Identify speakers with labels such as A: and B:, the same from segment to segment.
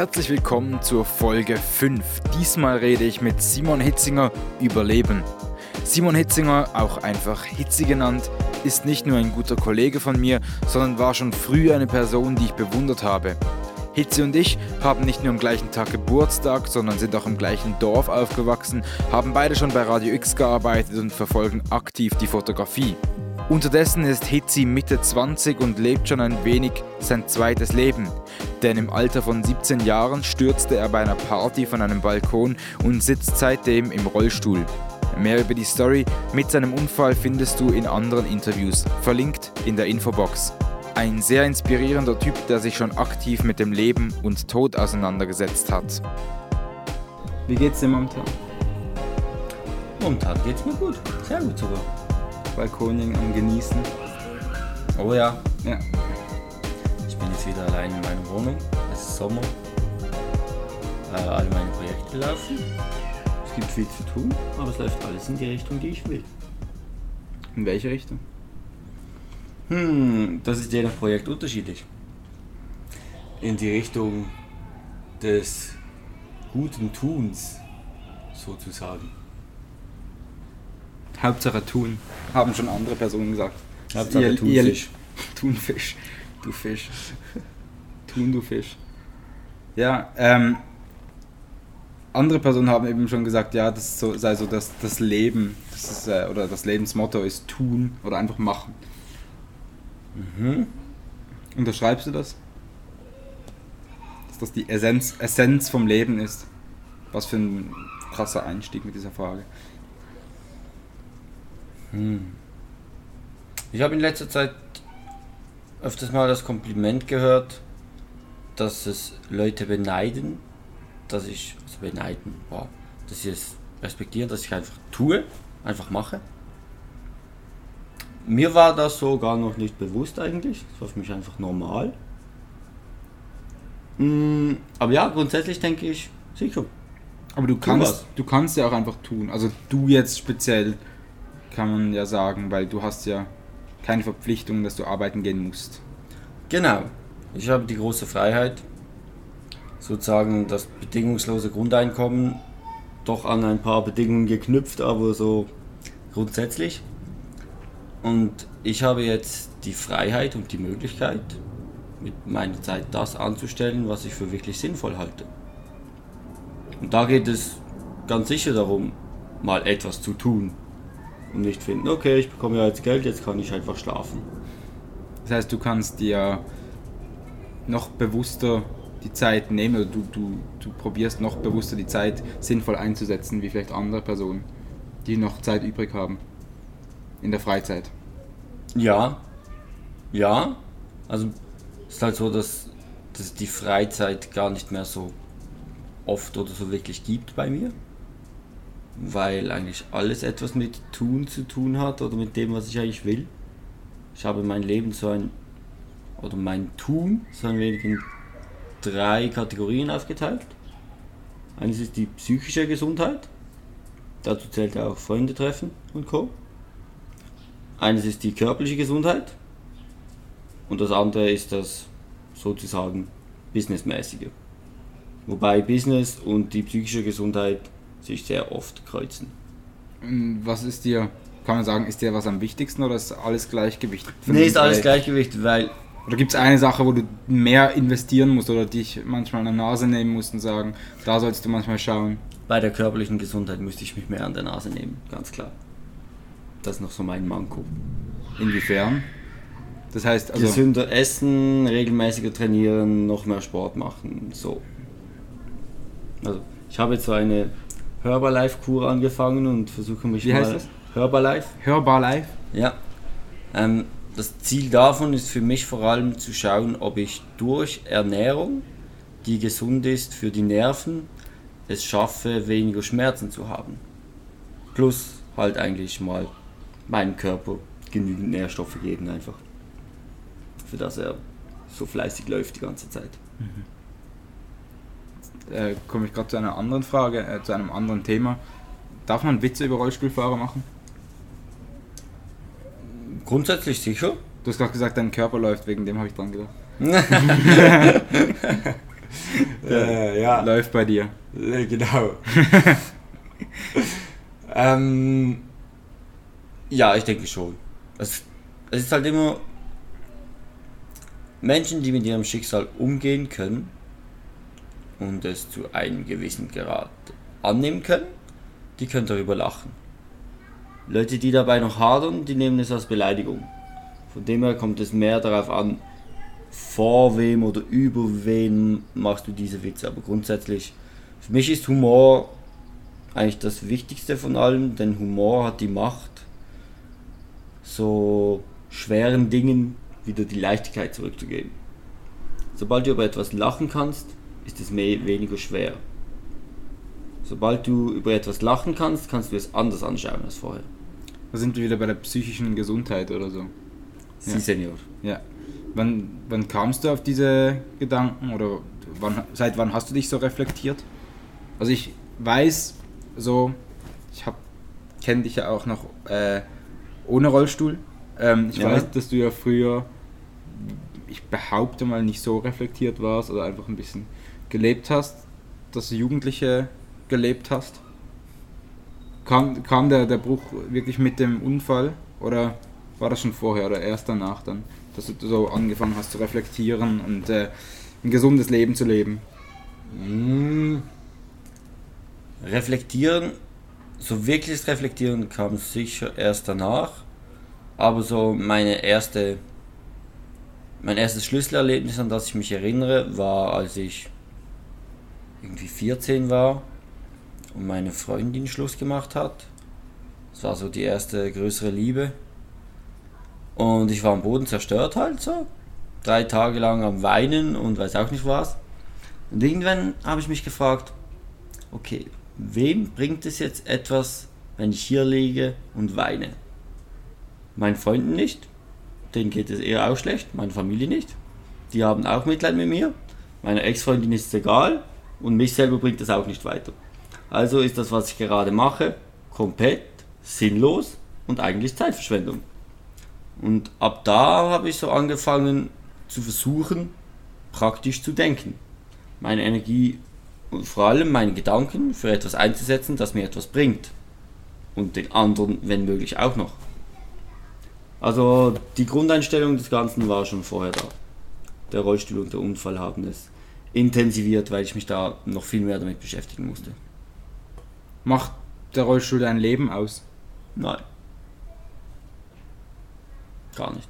A: Herzlich willkommen zur Folge 5. Diesmal rede ich mit Simon Hitzinger über Leben. Simon Hitzinger, auch einfach Hitzi genannt, ist nicht nur ein guter Kollege von mir, sondern war schon früh eine Person, die ich bewundert habe. Hitze und ich haben nicht nur am gleichen Tag Geburtstag, sondern sind auch im gleichen Dorf aufgewachsen, haben beide schon bei Radio X gearbeitet und verfolgen aktiv die Fotografie. Unterdessen ist Hitzi Mitte 20 und lebt schon ein wenig sein zweites Leben. Denn im Alter von 17 Jahren stürzte er bei einer Party von einem Balkon und sitzt seitdem im Rollstuhl. Mehr über die Story mit seinem Unfall findest du in anderen Interviews, verlinkt in der Infobox. Ein sehr inspirierender Typ, der sich schon aktiv mit dem Leben und Tod auseinandergesetzt hat. Wie geht's dir momentan?
B: Momentan geht's mir gut. Sehr gut sogar.
A: Balkoning am Genießen.
B: Oh ja.
A: Ja.
B: Ich bin jetzt wieder allein in meiner Wohnung. Es ist Sommer. Äh, alle meine Projekte laufen. Es gibt viel zu tun, aber es läuft alles in die Richtung, die ich will.
A: In welche Richtung?
B: Hm, das ist je nach Projekt unterschiedlich. In die Richtung des guten Tuns, sozusagen.
A: Hauptsache tun, haben schon andere Personen gesagt.
B: Hauptsache
A: Ihr-
B: Thunfisch.
A: Ihr, Thunfisch. Du Fisch. Tun, du Fisch. Ja, ähm, andere Personen haben eben schon gesagt, ja, das so, sei so das, das Leben, das ist, äh, oder das Lebensmotto ist tun oder einfach machen.
B: Mhm.
A: Unterschreibst du das? Dass das die Essenz, Essenz vom Leben ist? Was für ein krasser Einstieg mit dieser Frage.
B: Hm. Ich habe in letzter Zeit öfters mal das Kompliment gehört, dass es Leute beneiden, dass ich, also beneiden, wow, dass sie es respektieren, dass ich einfach tue, einfach mache. Mir war das so gar noch nicht bewusst eigentlich, das war für mich einfach normal. Mm, Aber ja, grundsätzlich denke ich, sicher.
A: Aber du kannst, du kannst ja auch einfach tun. Also du jetzt speziell kann man ja sagen, weil du hast ja keine Verpflichtung, dass du arbeiten gehen musst.
B: Genau. Ich habe die große Freiheit, sozusagen das bedingungslose Grundeinkommen doch an ein paar Bedingungen geknüpft, aber so grundsätzlich. Und ich habe jetzt die Freiheit und die Möglichkeit, mit meiner Zeit das anzustellen, was ich für wirklich sinnvoll halte. Und da geht es ganz sicher darum, mal etwas zu tun. Und nicht finden, okay, ich bekomme ja jetzt Geld, jetzt kann ich einfach schlafen.
A: Das heißt, du kannst dir noch bewusster die Zeit nehmen oder du, du, du probierst noch bewusster die Zeit sinnvoll einzusetzen, wie vielleicht andere Personen, die noch Zeit übrig haben. In der Freizeit.
B: Ja, ja. Also es ist halt so, dass, dass es die Freizeit gar nicht mehr so oft oder so wirklich gibt bei mir. Weil eigentlich alles etwas mit Tun zu tun hat oder mit dem, was ich eigentlich will. Ich habe mein Leben so ein, oder mein Tun so ein wenig in drei Kategorien aufgeteilt. Eines ist die psychische Gesundheit. Dazu zählt auch Freunde treffen und Co. Eines ist die körperliche Gesundheit und das andere ist das sozusagen businessmäßige. Wobei Business und die psychische Gesundheit sich sehr oft kreuzen.
A: Was ist dir, kann man sagen, ist dir was am wichtigsten oder ist alles Gleichgewicht?
B: Nee, ist alles? Gleichgewicht, weil
A: Oder gibt es eine Sache, wo du mehr investieren musst oder dich manchmal an der Nase nehmen musst und sagen, da sollst du manchmal schauen?
B: bei der körperlichen Gesundheit müsste ich mich mehr an der Nase nehmen, ganz klar. Das ist noch so mein Manko.
A: Inwiefern? Das heißt, also,
B: Gesünder essen, regelmäßiger trainieren, noch mehr Sport machen, so. Also, ich habe jetzt so eine Herbalife-Kur angefangen und versuche mich
A: Wie
B: mal...
A: heißt das?
B: Herbalife.
A: hörbar live?
B: Ja. Ähm, das Ziel davon ist für mich vor allem zu schauen, ob ich durch Ernährung, die gesund ist für die Nerven, es schaffe, weniger Schmerzen zu haben. Plus halt eigentlich mal meinem Körper genügend Nährstoffe geben einfach. Für das er so fleißig läuft die ganze Zeit.
A: Äh, komme ich gerade zu einer anderen Frage, äh, zu einem anderen Thema. Darf man Witze über Rollstuhlfahrer machen?
B: Grundsätzlich sicher.
A: Du hast gerade gesagt, dein Körper läuft, wegen dem habe ich dran gedacht.
B: äh, ja.
A: Läuft bei dir.
B: Äh, Genau. ähm, ja, ich denke schon. Es, es ist halt immer Menschen, die mit ihrem Schicksal umgehen können und es zu einem gewissen Grad annehmen können, die können darüber lachen. Leute, die dabei noch hadern, die nehmen es als Beleidigung. Von dem her kommt es mehr darauf an, vor wem oder über wen machst du diese Witze. Aber grundsätzlich, für mich ist Humor eigentlich das Wichtigste von allem, denn Humor hat die Macht, so schweren Dingen wieder die Leichtigkeit zurückzugeben. Sobald du über etwas lachen kannst, ist es me- weniger schwer. Sobald du über etwas lachen kannst, kannst du es anders anschauen als vorher.
A: Da sind wir wieder bei der psychischen Gesundheit oder so.
B: Sie,
A: Ja.
B: Senior.
A: Ja. Wann, wann kamst du auf diese Gedanken oder wann, seit wann hast du dich so reflektiert? Also ich weiß so, ich kenne dich ja auch noch äh, ohne Rollstuhl. Ähm, ich
B: Ja.
A: weiß, dass du ja früher, ich behaupte mal, nicht so reflektiert warst oder einfach ein bisschen gelebt hast, dass du Jugendliche gelebt hast. Kam, kam der, der Bruch wirklich mit dem Unfall oder war das schon vorher oder erst danach dann, dass du so angefangen hast zu reflektieren und äh, ein gesundes Leben zu leben?
B: Mm. Reflektieren, so wirkliches Reflektieren kam sicher erst danach. Aber so meine erste, mein erstes Schlüsselerlebnis, an das ich mich erinnere, war, als ich irgendwie 14 war und meine Freundin Schluss gemacht hat. Das war so die erste größere Liebe. Und ich war am Boden zerstört halt so. Drei Tage lang am Weinen und weiß auch nicht was. Und irgendwann habe ich mich gefragt, okay, wem bringt es jetzt etwas, wenn ich hier liege und weine? Meinen Freunden nicht, denen geht es eher auch schlecht, meine Familie nicht. Die haben auch Mitleid mit mir. Meiner Ex-Freundin ist es egal und mich selber bringt es auch nicht weiter. Also ist das, was ich gerade mache, komplett sinnlos und eigentlich Zeitverschwendung. Und ab da habe ich so angefangen zu versuchen, praktisch zu denken. Meine Energie und vor allem meine Gedanken für etwas einzusetzen, das mir etwas bringt. Und den anderen, wenn möglich, auch noch. Also die Grundeinstellung des Ganzen war schon vorher da. Der Rollstuhl und der Unfall haben es intensiviert, weil ich mich da noch viel mehr damit beschäftigen musste.
A: Macht der Rollstuhl dein Leben aus?
B: Nein. Gar nicht.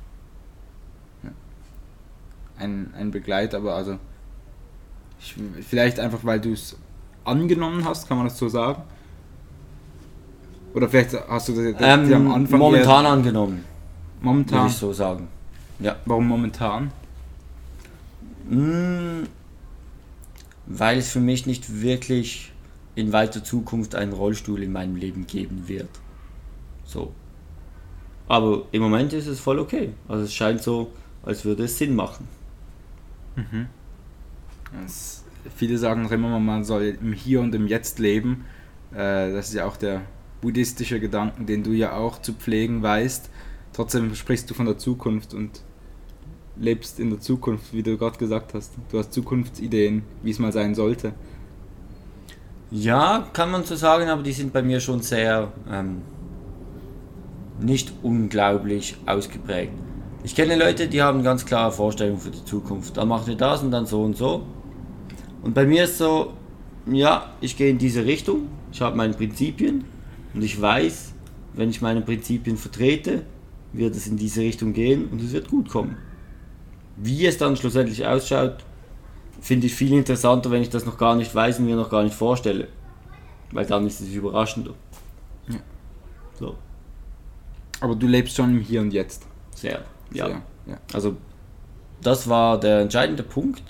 A: Ein, ein Begleit, aber also ich, vielleicht einfach, weil du es angenommen hast, kann man das so sagen? Oder vielleicht hast du das jetzt
B: Ähm,
A: am Anfang
B: momentan angenommen, würde
A: momentan.
B: ich so sagen. Ja.
A: Warum momentan?
B: Mm, Weil es für mich nicht wirklich in weiter Zukunft einen Rollstuhl in meinem Leben geben wird. So. Aber im Moment ist es voll okay. Also es scheint so, als würde es Sinn machen.
A: Es, viele sagen noch immer, man soll im Hier und im Jetzt leben. Äh, das ist ja auch der buddhistische Gedanken, den du ja auch zu pflegen weißt. Trotzdem sprichst du von der Zukunft und lebst in der Zukunft, wie du gerade gesagt hast. Du hast Zukunftsideen, wie es mal sein sollte.
B: Ja, kann man so sagen, aber die sind bei mir schon sehr ähm, nicht unglaublich ausgeprägt. Ich kenne Leute, die haben ganz klare Vorstellungen für die Zukunft. Dann machen wir das und dann so und so. Und bei mir ist so, ja, ich gehe in diese Richtung, ich habe meine Prinzipien und ich weiß, wenn ich meine Prinzipien vertrete, wird es in diese Richtung gehen und es wird gut kommen. Wie es dann schlussendlich ausschaut, finde ich viel interessanter, wenn ich das noch gar nicht weiß und mir noch gar nicht vorstelle. Weil dann ist es überraschender.
A: Ja.
B: So,
A: Aber du lebst schon im Hier und Jetzt.
B: sehr. Ja.
A: Sehr, ja.
B: Also, das war der entscheidende Punkt,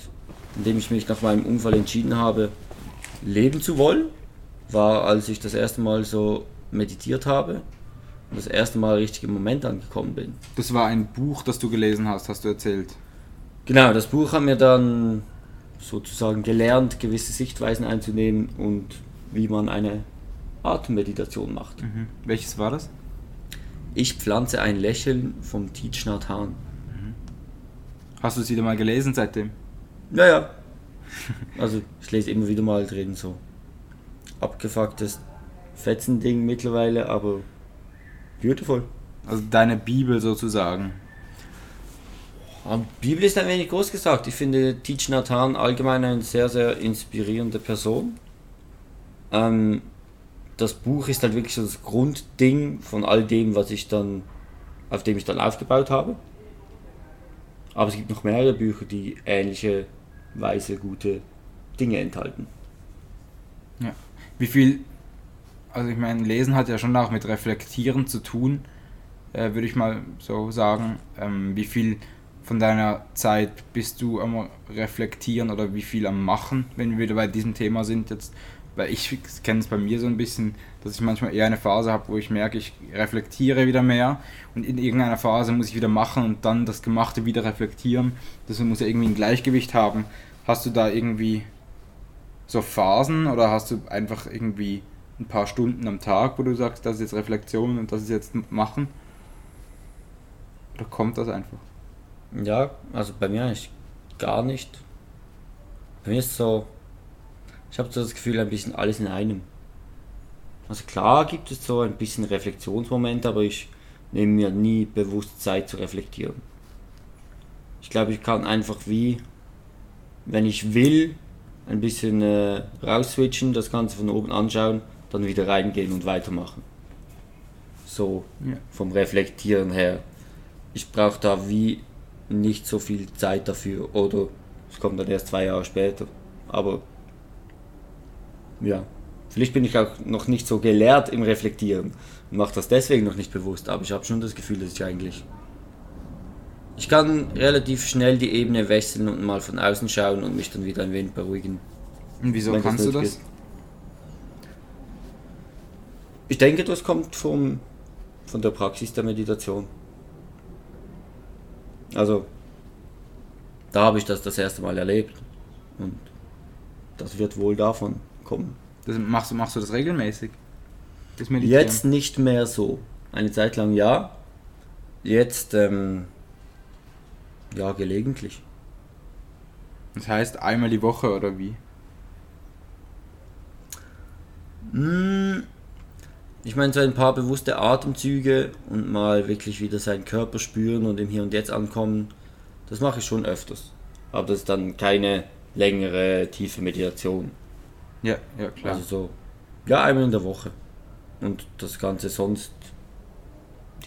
B: in dem ich mich nach meinem Unfall entschieden habe, leben zu wollen. War, als ich das erste Mal so meditiert habe und das erste Mal richtig im Moment angekommen bin.
A: Das war ein Buch, das du gelesen hast, hast du erzählt.
B: Genau, das Buch hat mir dann sozusagen gelernt, gewisse Sichtweisen einzunehmen und wie man eine Atemmeditation macht.
A: Mhm. Welches war das?
B: Ich pflanze ein Lächeln vom Thich Nhat Hanh.
A: Hast du es wieder mal gelesen seitdem?
B: Ja, ja. Also ich lese immer wieder mal drin so abgefucktes Fetzending mittlerweile, aber beautiful.
A: Also deine Bibel sozusagen.
B: Aber Bibel ist ein wenig groß gesagt. Ich finde Teach Nathan allgemein eine sehr, sehr inspirierende Person. Ähm, das Buch ist halt wirklich so das Grundding von all dem, was ich dann, auf dem ich dann aufgebaut habe. Aber es gibt noch mehrere Bücher, die ähnliche weise gute Dinge enthalten.
A: Ja. Wie viel, also ich meine, Lesen hat ja schon auch mit Reflektieren zu tun, äh, würde ich mal so sagen. Ähm, wie viel von deiner Zeit bist du am Reflektieren oder wie viel am Machen, wenn wir wieder bei diesem Thema sind jetzt? Weil ich kenne es bei mir so ein bisschen, dass ich manchmal eher eine Phase habe, wo ich merke, ich reflektiere wieder mehr und in irgendeiner Phase muss ich wieder machen und dann das Gemachte wieder reflektieren. Das muss ja irgendwie ein Gleichgewicht haben. Hast du da irgendwie so Phasen oder hast du einfach irgendwie ein paar Stunden am Tag, wo du sagst, das ist jetzt Reflexion und das ist jetzt Machen? Oder kommt das einfach?
B: Ja, also bei mir eigentlich gar nicht. Bei mir ist so, ich habe so das Gefühl, ein bisschen alles in einem. Also klar gibt es so ein bisschen Reflexionsmomente, aber ich nehme mir nie bewusst Zeit zu reflektieren. Ich glaube, ich kann einfach wie, wenn ich will, ein bisschen äh, rausswitchen, das Ganze von oben anschauen, dann wieder reingehen und weitermachen. So ja. vom Reflektieren her. Ich brauche da wie nicht so viel Zeit dafür oder es kommt dann erst zwei Jahre später. Aber ja, vielleicht bin ich auch noch nicht so gelehrt im Reflektieren und mache das deswegen noch nicht bewusst, aber ich habe schon das Gefühl, dass ich eigentlich. Ich kann relativ schnell die Ebene wechseln und mal von außen schauen und mich dann wieder ein wenig beruhigen.
A: Und wieso kannst du das? Geht.
B: Ich denke, das kommt vom, von der Praxis der Meditation. Also, da habe ich das das erste Mal erlebt. Und das wird wohl davon kommen.
A: Das machst, du, machst du das regelmäßig?
B: Das Jetzt nicht mehr so. Eine Zeit lang ja. Jetzt, ähm, ja, gelegentlich.
A: Das heißt einmal die Woche oder wie?
B: Hm, ich meine, so ein paar bewusste Atemzüge und mal wirklich wieder seinen Körper spüren und im Hier und Jetzt ankommen, das mache ich schon öfters. Aber das ist dann keine längere, tiefe Meditation.
A: Ja, ja, klar.
B: Also so, ja, einmal in der Woche. Und das Ganze sonst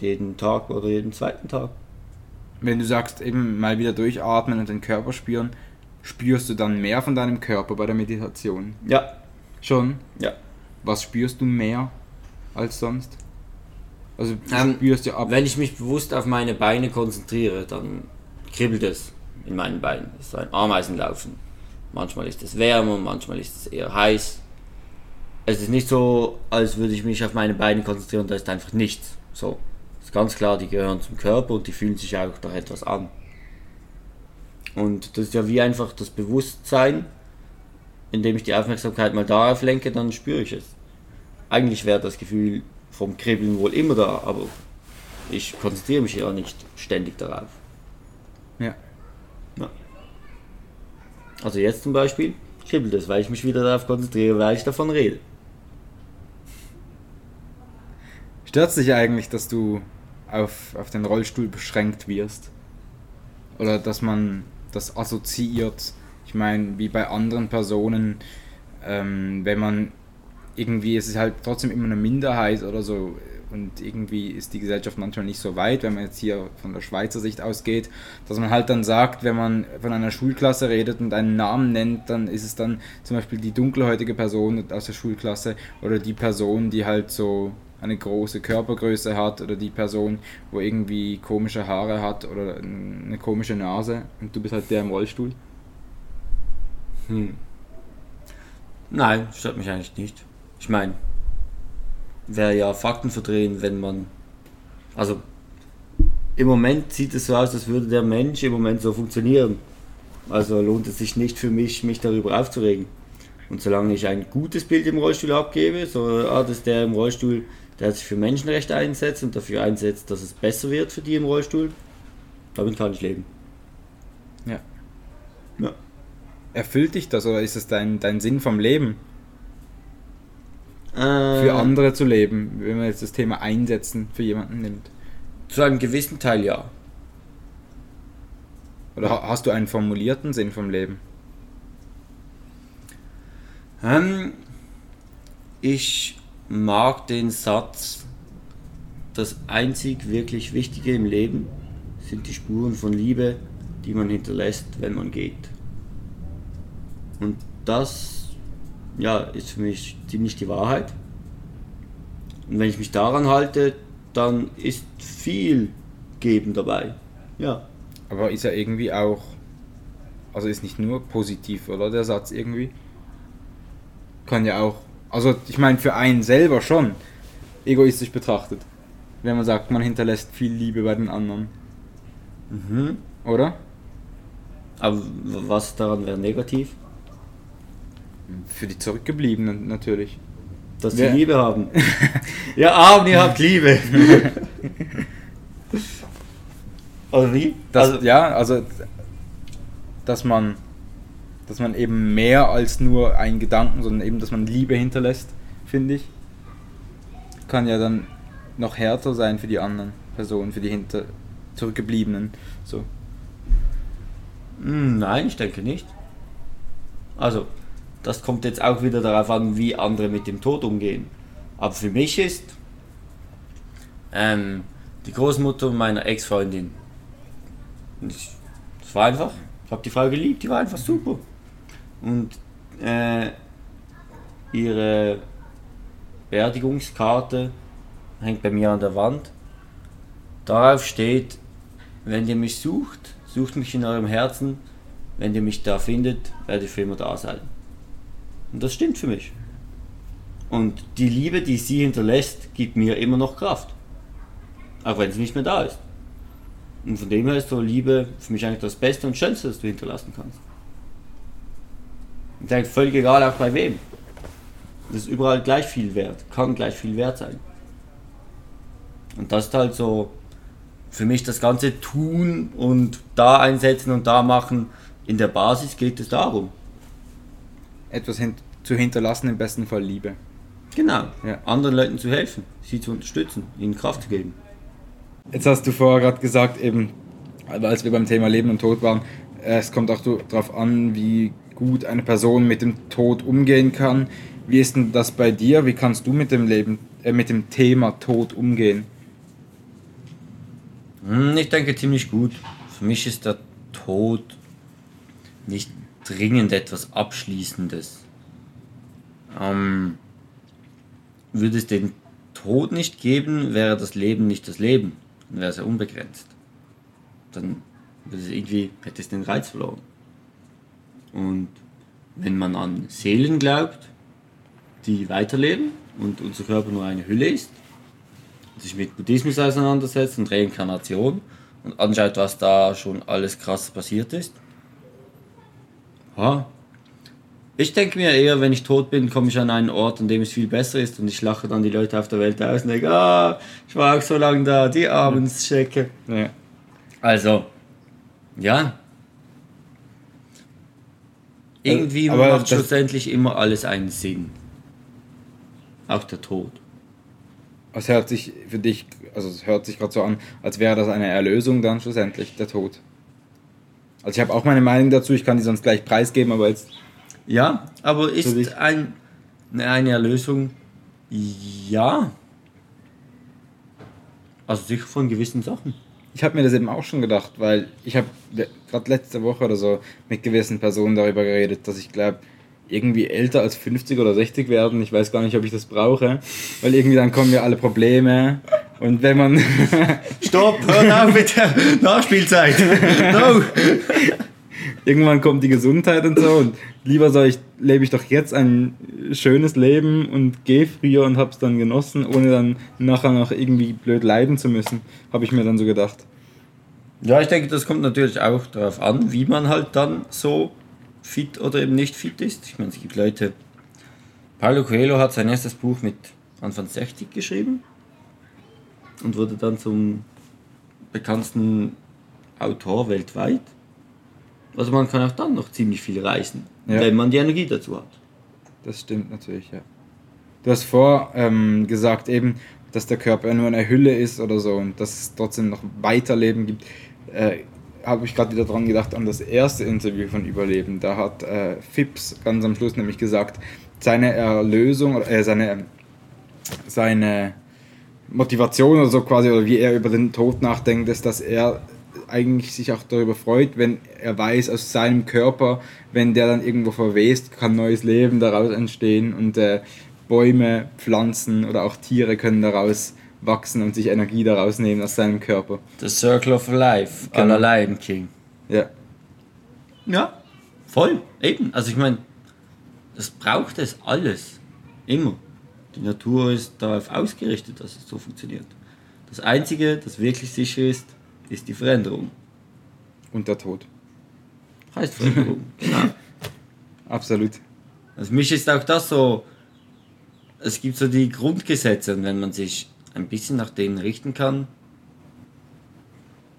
B: jeden Tag oder jeden zweiten Tag.
A: Wenn du sagst, eben mal wieder durchatmen und den Körper spüren, spürst du dann mehr von deinem Körper bei der Meditation?
B: Ja.
A: Schon?
B: Ja.
A: Was spürst du mehr als sonst?
B: Also du ähm, spürst ja ab. Wenn ich mich bewusst auf meine Beine konzentriere, dann kribbelt es in meinen Beinen. Es ist ein Ameisenlaufen. Manchmal ist es wärmer, manchmal ist es eher heiß. Es ist nicht so, als würde ich mich auf meine Beine konzentrieren da ist einfach nichts. So. Ist ganz klar, die gehören zum Körper und die fühlen sich auch nach etwas an. Und das ist ja wie einfach das Bewusstsein, indem ich die Aufmerksamkeit mal darauf lenke, dann spüre ich es. Eigentlich wäre das Gefühl vom Kribbeln wohl immer da, aber ich konzentriere mich ja nicht ständig darauf.
A: Ja.
B: Also jetzt zum Beispiel kribbelt es, weil ich mich wieder darauf konzentriere, weil ich davon rede.
A: Stört es dich eigentlich, dass du auf, auf den Rollstuhl beschränkt wirst? Oder dass man das assoziiert? Ich meine, wie bei anderen Personen, ähm, wenn man irgendwie, es ist halt trotzdem immer eine Minderheit oder so, und irgendwie ist die Gesellschaft manchmal nicht so weit, wenn man jetzt hier von der Schweizer Sicht ausgeht, dass man halt dann sagt, wenn man von einer Schulklasse redet und einen Namen nennt, dann ist es dann zum Beispiel die dunkelhäutige Person aus der Schulklasse oder die Person, die halt so eine große Körpergröße hat oder die Person, wo irgendwie komische Haare hat oder eine komische Nase und du bist halt der im Rollstuhl.
B: Hm. Nein, stört mich eigentlich nicht. Ich meine, wäre ja Fakten verdrehen, wenn man. Also im Moment sieht es so aus, als würde der Mensch im Moment so funktionieren. Also lohnt es sich nicht für mich, mich darüber aufzuregen. Und solange ich ein gutes Bild im Rollstuhl abgebe, so ah, dass der im Rollstuhl, der sich für Menschenrechte einsetzt und dafür einsetzt, dass es besser wird für die im Rollstuhl, damit kann ich leben.
A: Ja.
B: Ja.
A: erfüllt dich das oder ist es dein, dein Sinn vom Leben?
B: Äh,
A: Für andere zu leben, wenn man jetzt das Thema Einsetzen für jemanden nimmt.
B: Zu einem gewissen Teil ja.
A: Oder ha- hast du einen formulierten Sinn vom Leben?
B: Ähm, ich mag den Satz, das einzig wirklich Wichtige im Leben sind die Spuren von Liebe, die man hinterlässt, wenn man geht. Und das, ja, ist für mich ziemlich die Wahrheit. Und wenn ich mich daran halte, dann ist viel Geben dabei. Ja.
A: Aber ist ja irgendwie auch, also ist nicht nur positiv, oder der Satz irgendwie? Kann ja auch, also ich meine für einen selber schon, egoistisch betrachtet. Wenn man sagt, man hinterlässt viel Liebe bei den anderen,
B: Mhm.
A: oder?
B: Aber was daran wäre negativ?
A: Für die Zurückgebliebenen natürlich.
B: Dass sie Liebe haben. ja, Abend, ihr habt Liebe. Oder wie?
A: Das,
B: also,
A: ja, also dass man, dass man eben mehr als nur einen Gedanken, sondern eben, dass man Liebe hinterlässt, finde ich, kann ja dann noch härter sein für die anderen Personen, für die hinter zurückgebliebenen. So.
B: Hm, Nein, ich denke nicht. Also, das kommt jetzt auch wieder darauf an, wie andere mit dem Tod umgehen. Aber für mich ist ähm, die Großmutter meiner Ex-Freundin. Das war einfach. Ich habe die Frau geliebt, die war einfach super. Und äh, ihre Beerdigungskarte hängt bei mir an der Wand. Darauf steht, wenn ihr mich sucht, sucht mich in eurem Herzen. Wenn ihr mich da findet, werde ich für immer da sein. Und das stimmt für mich. Und die Liebe, die sie hinterlässt, gibt mir immer noch Kraft. Auch wenn sie nicht mehr da ist. Und von dem her ist so Liebe für mich eigentlich das Beste und Schönste, das du hinterlassen kannst. Ich denke, völlig egal auch bei wem. Das ist überall gleich viel wert, kann gleich viel wert sein. Und das ist halt so für mich das ganze Tun und da einsetzen und da machen. In der Basis geht es darum.
A: Etwas hin zu hinterlassen, im besten Fall Liebe.
B: Genau.
A: Ja.
B: Anderen Leuten zu helfen, sie zu unterstützen, ihnen Kraft zu geben.
A: Jetzt hast du vorher gerade gesagt, eben, als wir beim Thema Leben und Tod waren, es kommt auch darauf an, wie gut eine Person mit dem Tod umgehen kann. Wie ist denn das bei dir? Wie kannst du mit dem Leben, äh, mit dem Thema Tod umgehen?
B: Hm, Ich denke ziemlich gut. Für mich ist der Tod nicht dringend etwas Abschließendes. Ähm, würde es den Tod nicht geben, wäre das Leben nicht das Leben. Dann wäre es ja unbegrenzt. Dann würde es irgendwie, hätte es den Reiz verloren. Und wenn man an Seelen glaubt, die weiterleben und unser Körper nur eine Hülle ist, sich mit Buddhismus auseinandersetzt und Reinkarnation und anschaut, was da schon alles krass passiert ist. Ja. Ich denke mir eher, wenn ich tot bin, komme ich an einen Ort, an dem es viel besser ist und ich lache dann die Leute auf der Welt aus und denke, ah, ich war auch so lange da, die armen Schecke.
A: Ja.
B: Also, ja. Irgendwie
A: Aber
B: macht schlussendlich immer alles einen Sinn. Auch der Tod.
A: Es hört sich für dich, also es hört sich gerade so an, als wäre das eine Erlösung dann schlussendlich, der Tod. Also ich habe auch meine Meinung dazu, ich kann die sonst gleich preisgeben, aber jetzt
B: Ja, aber ist ein, eine Erlösung? Ja. Also sicher von gewissen Sachen.
A: Ich habe mir das eben auch schon gedacht, weil ich habe gerade letzte Woche oder so mit gewissen Personen darüber geredet, dass ich glaube, irgendwie älter als 50 oder 60 werden. Ich weiß gar nicht, ob ich das brauche, weil irgendwie dann kommen ja alle Probleme. Und wenn man
B: Stopp, hör auf mit der Nachspielzeit. No.
A: irgendwann kommt die Gesundheit und so und lieber soll ich lebe ich doch jetzt ein schönes Leben und gehe früher und hab's dann genossen, ohne dann nachher noch irgendwie blöd leiden zu müssen, habe ich mir dann so gedacht.
B: Ja, ich denke, das kommt natürlich auch darauf an, wie man halt dann so fit oder eben nicht fit ist. Ich meine, es gibt Leute. Paulo Coelho hat sein erstes Buch mit Anfang 60 geschrieben und wurde dann zum bekanntesten Autor weltweit. Also man kann auch dann noch ziemlich viel reißen,
A: Ja.
B: wenn man die Energie dazu hat.
A: Das stimmt natürlich, ja. Du hast vor ähm, gesagt eben, dass der Körper nur eine Hülle ist oder so und dass es trotzdem noch Weiterleben gibt. Äh, Habe ich gerade wieder dran gedacht an das erste Interview von Überleben. Da hat äh, Phipps ganz am Schluss nämlich gesagt, seine Erlösung, äh, seine, seine Motivation oder so quasi, oder wie er über den Tod nachdenkt, ist, dass er eigentlich sich auch darüber freut, wenn er weiß, aus seinem Körper, wenn der dann irgendwo verwest, kann neues Leben daraus entstehen und äh, Bäume, Pflanzen oder auch Tiere können daraus wachsen und sich Energie daraus nehmen aus seinem Körper.
B: The Circle of Life,
A: Genau.
B: aller Lion King.
A: Ja,
B: Ja, voll, eben. Also ich meine, das braucht es alles. Immer. Die Natur ist darauf ausgerichtet, dass es so funktioniert. Das Einzige, das wirklich sicher ist, ist die Veränderung.
A: und der Tod.
B: Heißt Veränderung. genau.
A: Absolut.
B: Also mich ist auch das so, es gibt so die Grundgesetze und wenn man sich ein bisschen nach denen richten kann,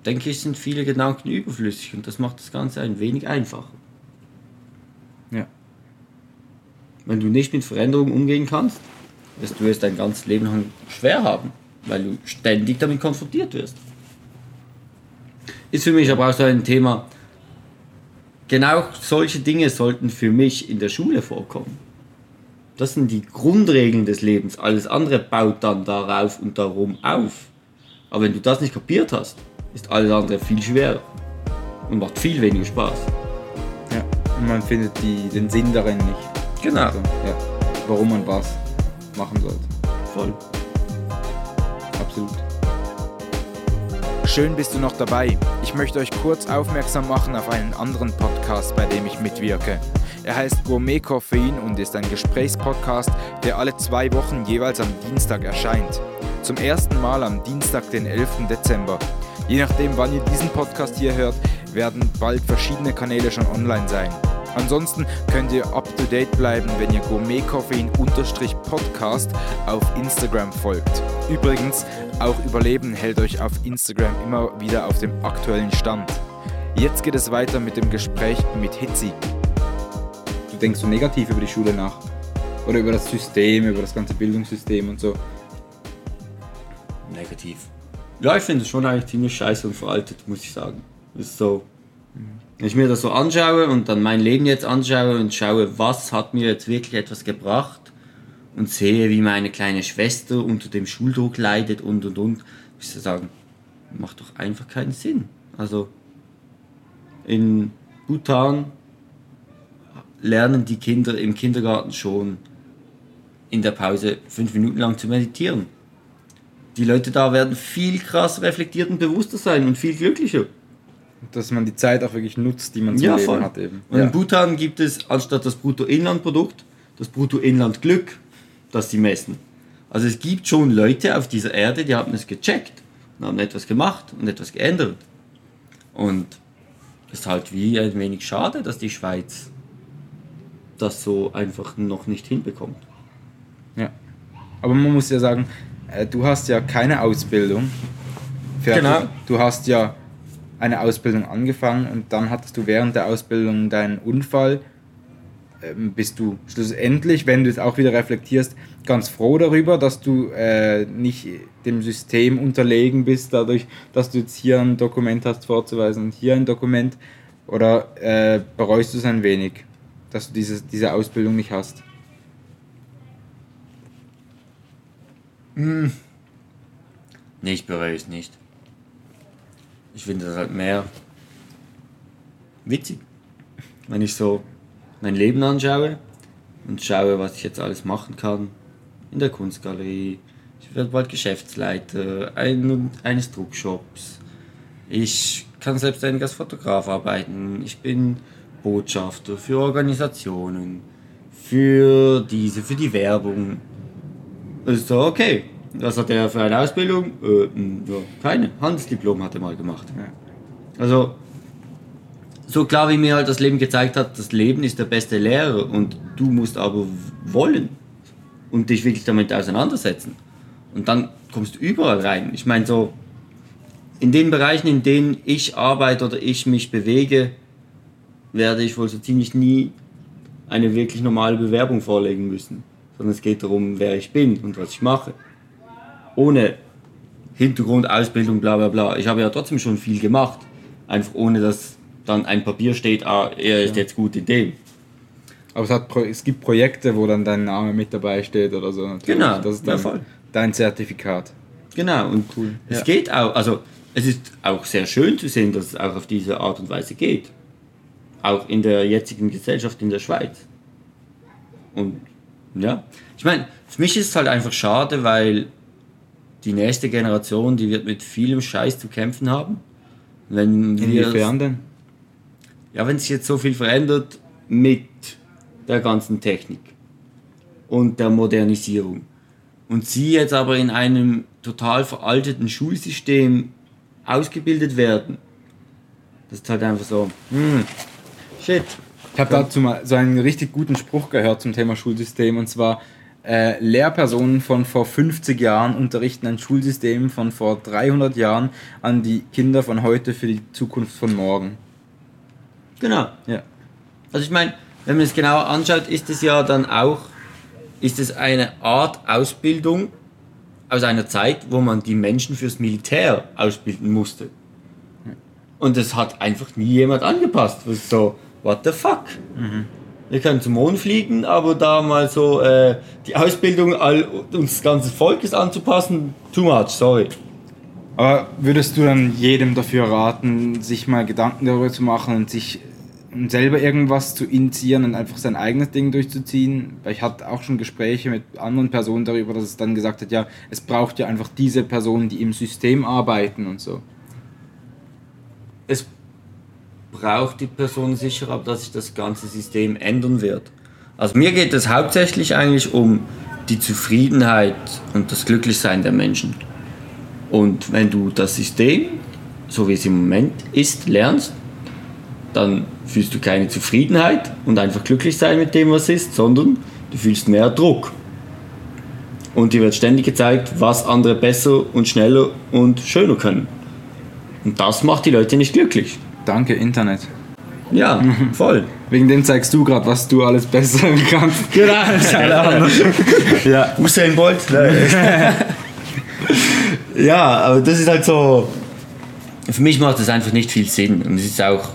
B: denke ich, sind viele Gedanken überflüssig und das macht das Ganze ein wenig einfacher.
A: Ja.
B: Wenn du nicht mit Veränderungen umgehen kannst, wirst du es dein ganzes Leben lang schwer haben, weil du ständig damit konfrontiert wirst. Ist für mich aber auch so ein Thema, genau solche Dinge sollten für mich in der Schule vorkommen. Das sind die Grundregeln des Lebens. Alles andere baut dann darauf und darum auf. Aber wenn du das nicht kapiert hast, ist alles andere viel schwerer und macht viel weniger Spaß.
A: Ja. Und man findet die, den Sinn darin nicht.
B: Genau.
A: Also, ja. Warum man was machen sollte.
B: Voll.
A: Absolut.
C: Schön bist du noch dabei. Ich möchte euch kurz aufmerksam machen auf einen anderen Podcast, bei dem ich mitwirke. Er heißt Gourmet Koffein und ist ein Gesprächspodcast, der alle zwei Wochen jeweils am Dienstag erscheint. Zum ersten Mal am Dienstag, den 11. Dezember. Je nachdem, wann ihr diesen Podcast hier hört, werden bald verschiedene Kanäle schon online sein. Ansonsten könnt ihr up to date bleiben, wenn ihr Gourmet Koffein Podcast auf Instagram folgt. Übrigens, auch Überleben hält euch auf Instagram immer wieder auf dem aktuellen Stand. Jetzt geht es weiter mit dem Gespräch mit Hitzi.
A: Du denkst so negativ über die Schule nach. Oder über das System, über das ganze Bildungssystem und so.
B: Negativ. Ja, ich finde es schon eigentlich ziemlich scheiße und veraltet, muss ich sagen. Ist so. Wenn ich mir das so anschaue und dann mein Leben jetzt anschaue und schaue, was hat mir jetzt wirklich etwas gebracht und sehe, wie meine kleine Schwester unter dem Schuldruck leidet und und und, muss ich sagen, macht doch einfach keinen Sinn. Also in Bhutan lernen die Kinder im Kindergarten schon in der Pause fünf Minuten lang zu meditieren. Die Leute da werden viel krasser reflektiert und bewusster sein und viel glücklicher.
A: Dass man die Zeit auch wirklich nutzt, die man zum
B: Ja,
A: Leben
B: voll.
A: hat eben.
B: Und in Bhutan gibt es anstatt das Bruttoinlandprodukt das Bruttoinlandglück, das sie messen. Also es gibt schon Leute auf dieser Erde, die haben es gecheckt und haben etwas gemacht und etwas geändert. Und es ist halt wie ein wenig schade, dass die Schweiz das so einfach noch nicht hinbekommt.
A: Ja. Aber man muss ja sagen, äh, du hast ja keine Ausbildung. fertig.
B: Genau.
A: Du hast ja eine Ausbildung angefangen und dann hattest du während der Ausbildung deinen Unfall. Ähm, Bist du schlussendlich, wenn du es auch wieder reflektierst, ganz froh darüber, dass du äh, nicht dem System unterlegen bist, dadurch, dass du jetzt hier ein Dokument hast vorzuweisen und hier ein Dokument? Oder äh, bereust du es ein wenig, dass du dieses, diese Ausbildung nicht hast?
B: Nee, ich bereue es nicht. Ich finde das halt mehr witzig. Wenn ich so mein Leben anschaue und schaue, was ich jetzt alles machen kann in der Kunstgalerie. Ich werde bald Geschäftsleiter ein, eines Druckshops. Ich kann selbstständig als Fotograf arbeiten. Ich bin Botschafter für Organisationen, für diese, für die Werbung. Ist so, okay. Was hat er für eine Ausbildung? Äh, mh, ja, keine. Handelsdiplom hat er mal gemacht. Also, so klar wie mir halt das Leben gezeigt hat, das Leben ist der beste Lehrer und du musst aber wollen und dich wirklich damit auseinandersetzen. Und dann kommst du überall rein. Ich meine, so in den Bereichen, in denen ich arbeite oder ich mich bewege, werde ich wohl so ziemlich nie eine wirklich normale Bewerbung vorlegen müssen. Sondern es geht darum, wer ich bin und was ich mache. Ohne Hintergrund, Ausbildung, bla bla bla. Ich habe ja trotzdem schon viel gemacht. Einfach ohne, dass dann ein Papier steht, ah, er ist ja. jetzt gut in dem.
A: Aber es, hat, es gibt Projekte, wo dann dein Name mit dabei steht oder so. Natürlich.
B: Genau,
A: das ist dann ja, dein Zertifikat.
B: Genau, und cool. es ja. geht auch, also es ist auch sehr schön zu sehen, dass es auch auf diese Art und Weise geht. Auch in der jetzigen Gesellschaft in der Schweiz. Und ja, ich meine, für mich ist es halt einfach schade, weil die nächste Generation, die wird mit vielem Scheiß zu kämpfen haben. Wenn
A: Inwiefern denn?
B: Ja, wenn sich jetzt so viel verändert mit der ganzen Technik und der Modernisierung und sie jetzt aber in einem total veralteten Schulsystem ausgebildet werden, das ist halt einfach so, hm, shit.
A: Ich habe dazu mal so einen richtig guten Spruch gehört zum Thema Schulsystem und zwar, äh, Lehrpersonen von vor 50 Jahren unterrichten ein Schulsystem von vor 300 Jahren an die Kinder von heute für die Zukunft von morgen.
B: Genau. Ja. Also ich meine, wenn man es genauer anschaut, ist es ja dann auch, ist es eine Art Ausbildung aus einer Zeit, wo man die Menschen fürs Militär ausbilden musste. Und das hat einfach nie jemand angepasst. So, what the fuck? Mhm. Wir können zum Mond fliegen, aber da mal so äh, die Ausbildung all uns ganzes Volkes anzupassen, too much, sorry.
A: Aber würdest du dann jedem dafür raten, sich mal Gedanken darüber zu machen und sich selber irgendwas zu initiieren und einfach sein eigenes Ding durchzuziehen? Weil ich hatte auch schon Gespräche mit anderen Personen darüber, dass es dann gesagt hat, ja, es braucht ja einfach diese Personen, die im System arbeiten und so.
B: Es braucht die Person sicher, aber dass sich das ganze System ändern wird. Also mir geht es hauptsächlich eigentlich um die Zufriedenheit und das Glücklichsein der Menschen. Und wenn du das System, so wie es im Moment ist, lernst, dann fühlst du keine Zufriedenheit und einfach glücklich sein mit dem, was ist, sondern du fühlst mehr Druck. Und dir wird ständig gezeigt, was andere besser und schneller und schöner können. Und das macht die Leute nicht glücklich.
A: Danke, Internet.
B: Ja, voll.
A: Wegen dem zeigst du gerade, was du alles besser kannst.
B: Genau, ja. Usain Bolt. ja, aber das ist halt so. Für mich macht das einfach nicht viel Sinn. Und es ist auch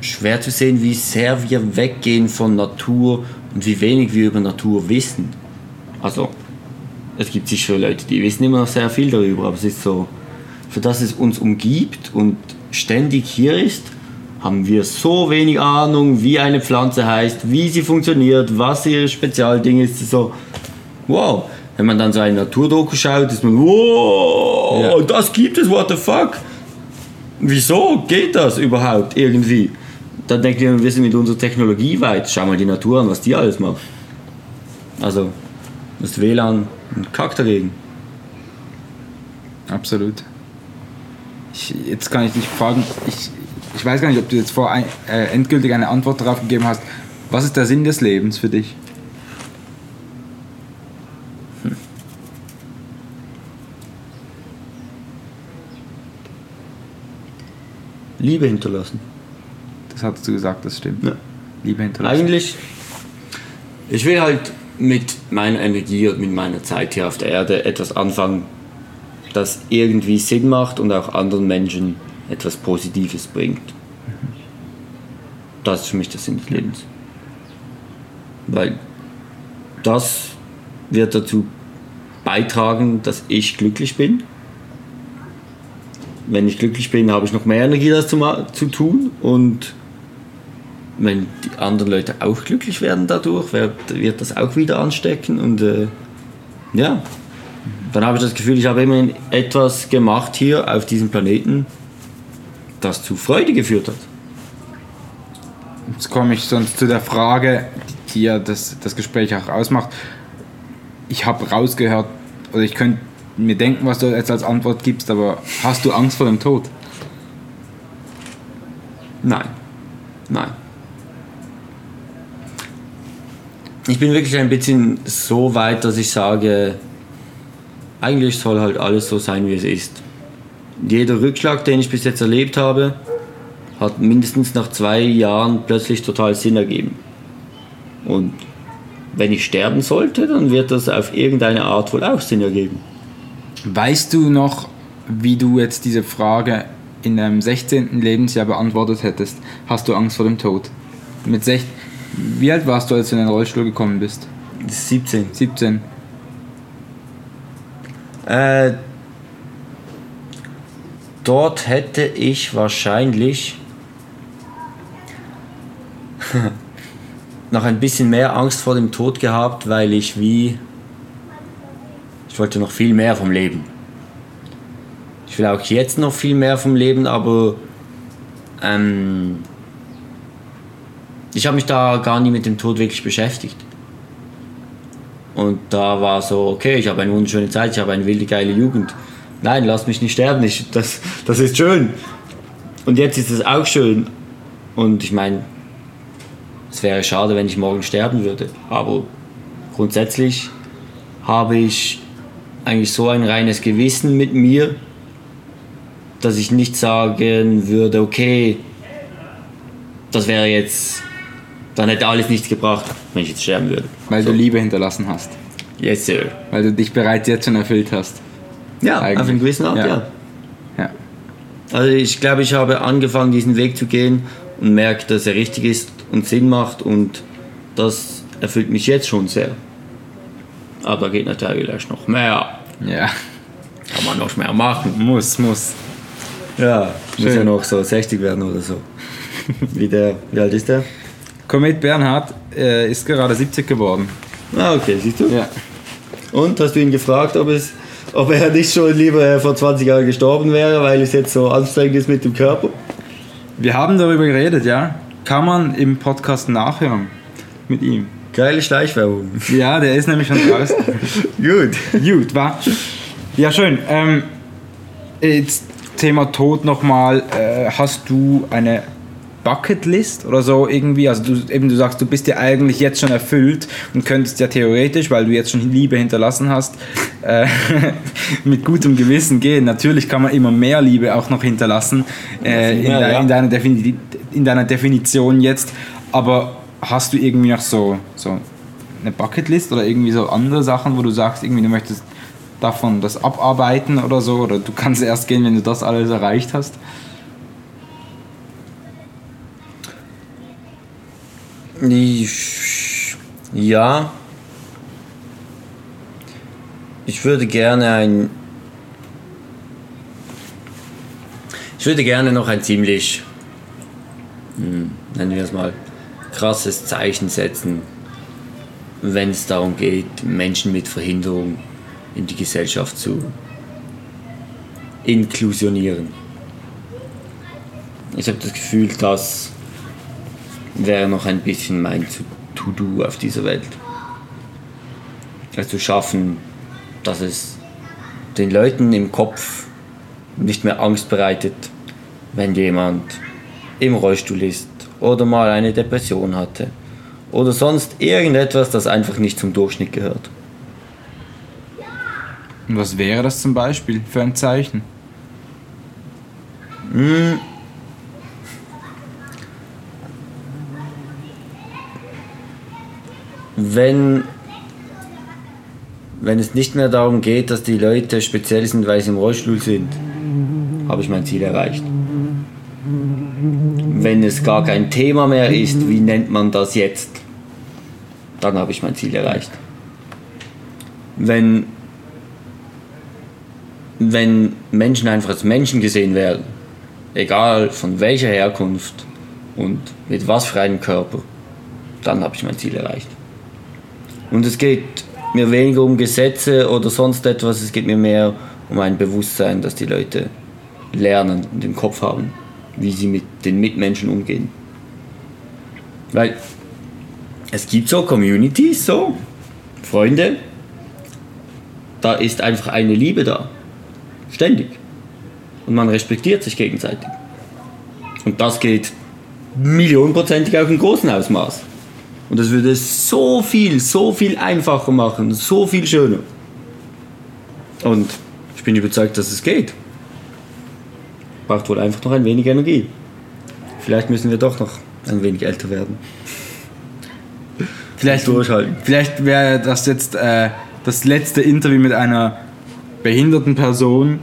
B: schwer zu sehen, wie sehr wir weggehen von Natur und wie wenig wir über Natur wissen. Also, es gibt sicher Leute, die wissen immer noch sehr viel darüber, aber es ist so, für das es uns umgibt und ständig hier ist, haben wir so wenig Ahnung, wie eine Pflanze heißt, wie sie funktioniert, was ihr Spezialding ist. So, wow. Wenn man dann so eine Naturdoku schaut, ist man, wow, ja. das gibt es, what the fuck? Wieso geht das überhaupt irgendwie? Dann denken wir, wir sind mit unserer Technologie weit. Schau mal die Natur an, was die alles macht. Also, das WLAN ein Kack dagegen.
A: Absolut. Ich, jetzt kann ich dich fragen, ich, ich weiß gar nicht, ob du jetzt vor ein, äh, endgültig eine Antwort darauf gegeben hast. Was ist der Sinn des Lebens für dich? Hm.
B: Liebe hinterlassen.
A: Das hattest du gesagt, das stimmt. Ja.
B: Liebe hinterlassen. Eigentlich, ich will halt mit meiner Energie und mit meiner Zeit hier auf der Erde etwas anfangen, das irgendwie Sinn macht und auch anderen Menschen etwas Positives bringt. Das ist für mich der Sinn des Lebens. Weil das wird dazu beitragen, dass ich glücklich bin. Wenn ich glücklich bin, habe ich noch mehr Energie, das zu, zu tun. Und wenn die anderen Leute auch glücklich werden dadurch, wird, wird das auch wieder anstecken. Und äh, ja, dann habe ich das Gefühl, ich habe immerhin etwas gemacht hier auf diesem Planeten, das zu Freude geführt hat.
A: Jetzt komme ich sonst zu der Frage, die ja das, das Gespräch auch ausmacht. Ich habe rausgehört, oder ich könnte mir denken, was du jetzt als Antwort gibst, aber hast du Angst vor dem Tod?
B: Nein. Nein. Ich bin wirklich ein bisschen so weit, dass ich sage, eigentlich soll halt alles so sein, wie es ist. Jeder Rückschlag, den ich bis jetzt erlebt habe, hat mindestens nach zwei Jahren plötzlich total Sinn ergeben. Und wenn ich sterben sollte, dann wird das auf irgendeine Art wohl auch Sinn ergeben.
A: Weißt du noch, wie du jetzt diese Frage in deinem 16. Lebensjahr beantwortet hättest? Hast du Angst vor dem Tod? Mit 16, wie alt warst du, als du in den Rollstuhl gekommen bist?
B: 17.
A: 17.
B: Äh, dort hätte ich wahrscheinlich noch ein bisschen mehr Angst vor dem Tod gehabt, weil ich wie. Ich wollte noch viel mehr vom Leben. Ich will auch jetzt noch viel mehr vom Leben, aber ähm, ich habe mich da gar nie mit dem Tod wirklich beschäftigt. Und da war so, okay, ich habe eine wunderschöne Zeit, ich habe eine wilde, geile Jugend. Nein, lass mich nicht sterben, ich, das, das ist schön. Und jetzt ist es auch schön. Und ich meine, es wäre schade, wenn ich morgen sterben würde. Aber grundsätzlich habe ich eigentlich so ein reines Gewissen mit mir, dass ich nicht sagen würde, okay, das wäre jetzt, dann hätte alles nichts gebracht, wenn ich jetzt sterben würde.
A: Weil
B: so.
A: du Liebe hinterlassen hast.
B: Yes, sir.
A: Weil du dich bereits jetzt schon erfüllt hast.
B: Ja, Eigentlich. auf eine gewisse Art, ja. ja.
A: ja.
B: Also ich glaube, ich habe angefangen, diesen Weg zu gehen und merke, dass er richtig ist und Sinn macht und das erfüllt mich jetzt schon sehr. Aber da geht natürlich noch mehr.
A: Ja.
B: Kann man noch mehr machen.
A: Muss, muss.
B: Ja, Schön. muss ja noch so 60 werden oder so. wie, der, wie alt ist der?
A: Komet Bernhard äh, ist gerade 70 geworden.
B: Ah, okay, siehst du?
A: Ja.
B: Und hast du ihn gefragt, ob, es, ob er nicht schon lieber vor 20 Jahren gestorben wäre, weil es jetzt so anstrengend ist mit dem Körper?
A: Wir haben darüber geredet, ja. Kann man im Podcast nachhören mit ihm.
B: Geile Schleichwerbung.
A: Ja, der ist nämlich schon draußen.
B: Gut.
A: Gut, war. Ja, schön. Ähm, jetzt Thema Tod nochmal. Äh, hast du eine Bucketlist oder so irgendwie? Also du eben du sagst, du bist ja eigentlich jetzt schon erfüllt und könntest ja theoretisch, weil du jetzt schon Liebe hinterlassen hast, äh, mit gutem Gewissen gehen. Natürlich kann man immer mehr Liebe auch noch hinterlassen äh, in, de, in, deiner in, deiner Definition jetzt. Aber hast du irgendwie noch so, so eine Bucketlist oder irgendwie so andere Sachen, wo du sagst, irgendwie du möchtest davon das abarbeiten oder so? Oder du kannst erst gehen, wenn du das alles erreicht hast?
B: Ja. Ich würde gerne ein. Ich würde gerne noch ein ziemlich, hm, nennen wir es mal, krasses Zeichen setzen, wenn es darum geht, Menschen mit Verhinderung in die Gesellschaft zu inklusionieren. Ich habe das Gefühl, dass wäre noch ein bisschen mein To-Do auf dieser Welt. Also schaffen, dass es den Leuten im Kopf nicht mehr Angst bereitet, wenn jemand im Rollstuhl ist oder mal eine Depression hatte oder sonst irgendetwas, das einfach nicht zum Durchschnitt gehört.
A: Und was wäre das zum Beispiel für ein Zeichen?
B: Hm, wenn, wenn es nicht mehr darum geht, dass die Leute speziell sind, weil sie im Rollstuhl sind, habe ich mein Ziel erreicht. Wenn es gar kein Thema mehr ist, wie nennt man das jetzt, dann habe ich mein Ziel erreicht. Wenn, wenn Menschen einfach als Menschen gesehen werden, egal von welcher Herkunft und mit was für einem Körper, dann habe ich mein Ziel erreicht. Und es geht mir weniger um Gesetze oder sonst etwas, es geht mir mehr um ein Bewusstsein, dass die Leute lernen und im Kopf haben, wie sie mit den Mitmenschen umgehen. Weil es gibt so Communities, so Freunde, da ist einfach eine Liebe da. Ständig. Und man respektiert sich gegenseitig. Und das geht millionenprozentig auch im großen Ausmaß. Und das würde es so viel, so viel einfacher machen, so viel schöner. Und ich bin überzeugt, dass es geht. Braucht wohl einfach noch ein wenig Energie. Vielleicht müssen wir doch noch ein wenig älter werden.
A: Vielleicht,
B: Durchhalten.
A: vielleicht wäre das jetzt äh, das letzte Interview mit einer behinderten Person,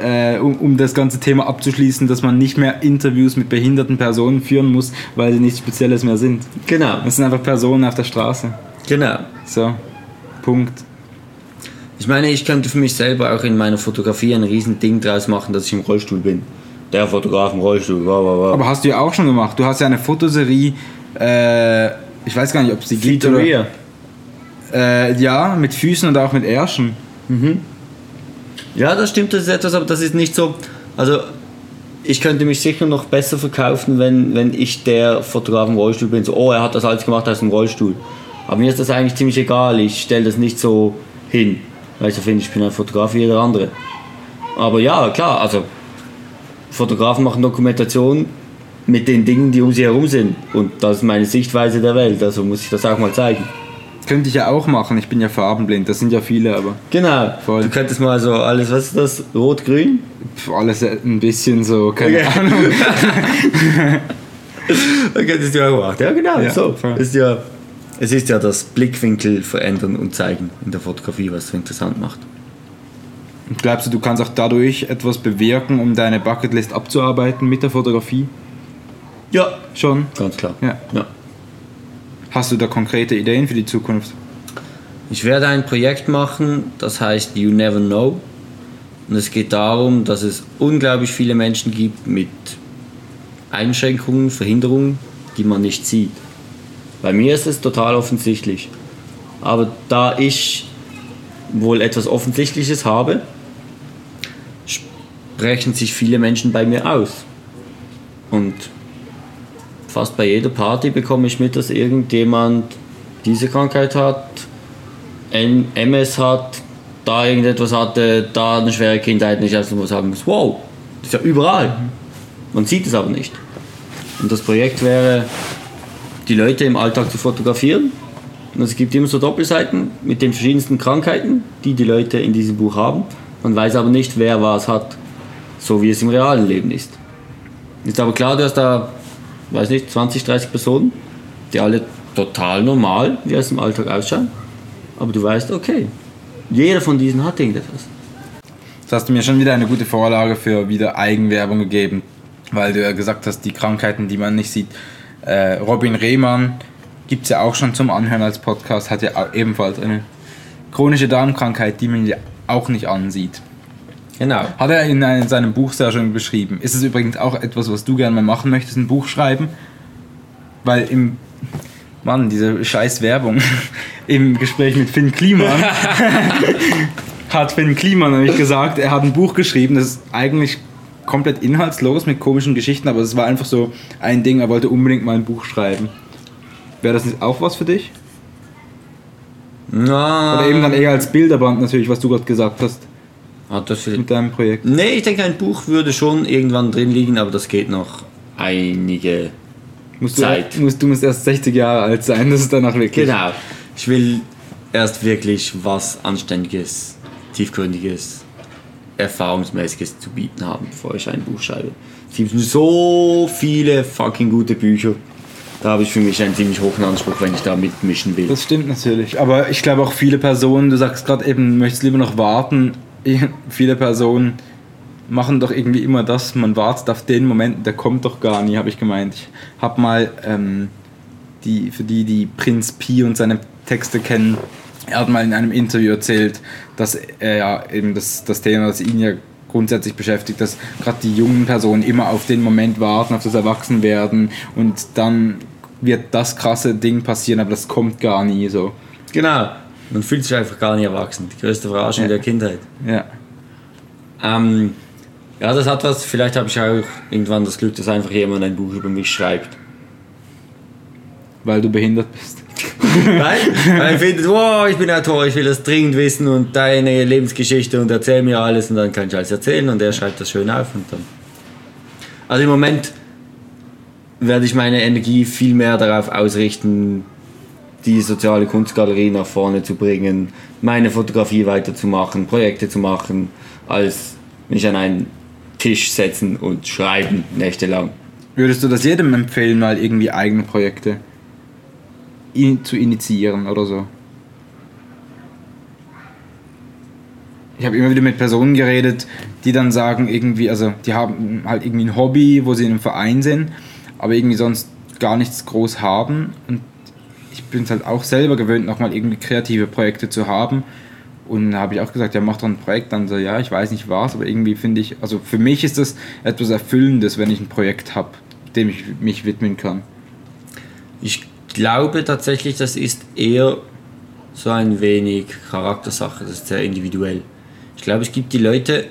A: äh, um, um das ganze Thema abzuschließen, dass man nicht mehr Interviews mit behinderten Personen führen muss, weil sie nichts Spezielles mehr sind.
B: Genau,
A: Das sind einfach Personen auf der Straße.
B: genau.
A: So, Punkt.
B: Ich meine, ich könnte für mich selber auch in meiner Fotografie ein riesen Ding draus machen, dass ich im Rollstuhl bin. Der Fotograf im Rollstuhl, wow, wow, wow.
A: Aber hast du ja auch schon gemacht. Du hast ja eine Fotoserie, äh, ich weiß gar nicht, ob es die gibt oder... Äh, ja, mit Füßen und auch mit Ärschen.
B: Ja, das stimmt, das ist etwas, aber das ist nicht so. Also, ich könnte mich sicher noch besser verkaufen, wenn, wenn ich der Fotograf im Rollstuhl bin. So, oh, er hat das alles gemacht aus dem Rollstuhl. Aber mir ist das eigentlich ziemlich egal. Ich stelle das nicht so hin. Weil ich finde, ich bin ein Fotograf wie jeder andere. Aber ja, klar, also Fotografen machen Dokumentation mit den Dingen, die um sie herum sind. Und das ist meine Sichtweise der Welt. Also muss ich das auch mal zeigen.
A: Könnte ich ja auch machen, ich bin ja farbenblind, das sind ja viele, aber
B: Genau.
A: Voll.
B: Du könntest mal so alles, was ist das? Rot-Grün?
A: alles ein bisschen so, keine
B: Okay.
A: Ahnung.
B: Dann könntest du auch machen. Ja, genau.
A: Ja,
B: so.
A: voll.
B: Ist ja, es ist ja das Blickwinkel verändern und zeigen in der Fotografie, was so interessant macht.
A: Und Glaubst du, du kannst auch dadurch etwas bewirken, um deine Bucketlist abzuarbeiten mit der Fotografie?
B: Ja.
A: Schon?
B: Ganz klar.
A: Ja.
B: ja.
A: Hast du da konkrete Ideen für die Zukunft?
B: Ich werde ein Projekt machen, das heißt You Never Know. Und es geht darum, dass es unglaublich viele Menschen gibt mit Einschränkungen, Verhinderungen, die man nicht sieht. Bei mir ist es total offensichtlich. Aber da ich wohl etwas Offensichtliches habe, sprechen sich viele Menschen bei mir aus. Und fast bei jeder Party bekomme ich mit, dass irgendjemand diese Krankheit hat, MS hat, da irgendetwas hatte, da eine schwere Kindheit nicht einfach nur sagen muss, wow, das ist ja überall. Man sieht es aber nicht. Und das Projekt wäre, die Leute im Alltag zu fotografieren. Und es gibt immer so Doppelseiten mit den verschiedensten Krankheiten, die die Leute in diesem Buch haben. Man weiß aber nicht, wer was hat, so wie es im realen Leben ist. Ist aber klar, du hast da, weiß nicht, 20, 30 Personen, die alle total normal, wie es im Alltag ausschauen. Aber du weißt, okay, jeder von diesen hat irgendetwas.
A: Jetzt hast du mir schon wieder eine gute Vorlage für wieder Eigenwerbung gegeben, weil du ja gesagt hast, die Krankheiten, die man nicht sieht. Äh, Robin Rehmann gibt es ja auch schon zum Anhören als Podcast, hat ja ebenfalls eine chronische Darmkrankheit, die man ja auch nicht ansieht.
B: Genau.
A: Hat er in, einem- in seinem Buch sehr schön beschrieben. Ist es übrigens auch etwas, was du gerne mal machen möchtest, ein Buch schreiben? Weil im. Mann, diese scheiß Werbung. Im Gespräch mit Finn Kliman hat Finn Kliman nämlich gesagt, er hat ein Buch geschrieben, das ist eigentlich komplett inhaltslos mit komischen Geschichten, aber es war einfach so ein Ding, er wollte unbedingt mal ein Buch schreiben. Wäre das nicht auch was für dich?
B: Na,
A: Oder eben dann eher als Bilderband natürlich, was du gerade gesagt hast
B: hat das für
A: mit deinem Projekt.
B: Nee, ich denke, ein Buch würde schon irgendwann drin liegen, aber das geht noch einige.
A: Musst du,
B: Zeit.
A: musst, du musst erst 60 Jahre alt sein, das ist danach wirklich.
B: Genau. Ich will erst wirklich was Anständiges, Tiefgründiges, Erfahrungsmäßiges zu bieten haben, bevor ich ein Buch schreibe. Es gibt so viele fucking gute Bücher. Da habe ich für mich einen ziemlich hohen Anspruch, wenn ich da mitmischen will.
A: Das stimmt natürlich. Aber ich glaube auch viele Personen, du sagst gerade eben, du möchtest lieber noch warten. Viele Personen machen doch irgendwie immer das, man wartet auf den Moment, der kommt doch gar nie, habe ich gemeint. Ich habe mal, ähm, die, für die, die Prinz Pi und seine Texte kennen, er hat mal in einem Interview erzählt, dass er ja eben das, das Thema, das ihn ja grundsätzlich beschäftigt, dass gerade die jungen Personen immer auf den Moment warten, auf das Erwachsenwerden und dann wird das krasse Ding passieren, aber das kommt gar nie so.
B: Genau. Man fühlt sich einfach gar nicht erwachsen. Die größte Verarschung
A: Ja.
B: der Kindheit.
A: Ja.
B: Ähm, ja, das hat was. Vielleicht habe ich auch irgendwann das Glück, dass einfach jemand ein Buch über mich schreibt.
A: Weil du behindert bist.
B: Weil, weil er findet, wow, ich bin Autor, ich will das dringend wissen und deine Lebensgeschichte und erzähl mir alles und dann kann ich alles erzählen und er schreibt das schön auf und dann. Also im Moment werde ich meine Energie viel mehr darauf ausrichten, die soziale Kunstgalerie nach vorne zu bringen, meine Fotografie weiterzumachen, Projekte zu machen, als mich an einen Tisch setzen und schreiben nächtelang.
A: Würdest du das jedem empfehlen, mal irgendwie eigene Projekte in, zu initiieren oder so? Ich habe immer wieder mit Personen geredet, die dann sagen, irgendwie, also die haben halt irgendwie ein Hobby, wo sie in einem Verein sind, aber irgendwie sonst gar nichts groß haben. Und ich bin es halt auch selber gewöhnt, nochmal irgendwie kreative Projekte zu haben. Und da habe ich auch gesagt, ja, mach doch ein Projekt. Dann so, ja, ich weiß nicht was, aber irgendwie finde ich, also für mich ist das etwas Erfüllendes, wenn ich ein Projekt habe, dem ich mich widmen kann.
B: Ich glaube tatsächlich, das ist eher so ein wenig Charaktersache, das ist sehr individuell. Ich glaube, es gibt die Leute,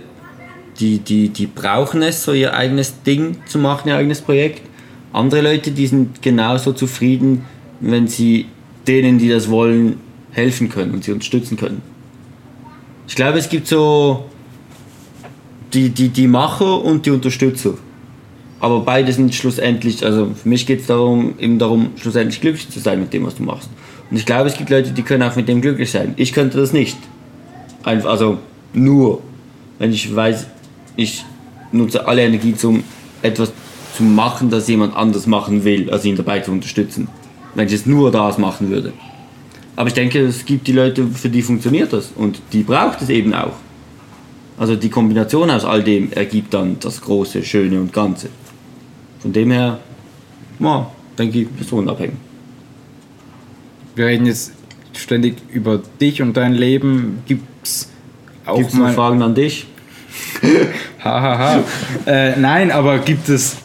B: die, die, die brauchen es, so ihr eigenes Ding zu machen, ihr eigenes Projekt. Andere Leute, die sind genauso zufrieden, wenn sie denen, die das wollen, helfen können und sie unterstützen können. Ich glaube, es gibt so die, die, die Macher und die Unterstützer. Aber beide sind schlussendlich, also für mich geht es darum, eben darum, schlussendlich glücklich zu sein mit dem, was du machst. Und ich glaube, es gibt Leute, die können auch mit dem glücklich sein. Ich könnte das nicht. Einfach, also nur, wenn ich weiß, ich nutze alle Energie, um etwas zu machen, das jemand anders machen will, also ihn dabei zu unterstützen. Wenn ich es nur das machen würde. Aber ich denke, es gibt die Leute, für die funktioniert das und die braucht es eben auch. Also die Kombination aus all dem ergibt dann das Große, Schöne und Ganze. Von dem her, ja, denke ich, personenabhängig.
A: Wir reden jetzt ständig über dich und dein Leben. Gibt es
B: auch Gibt's mal Fragen an dich?
A: Hahaha. ha, ha. äh, nein, aber gibt es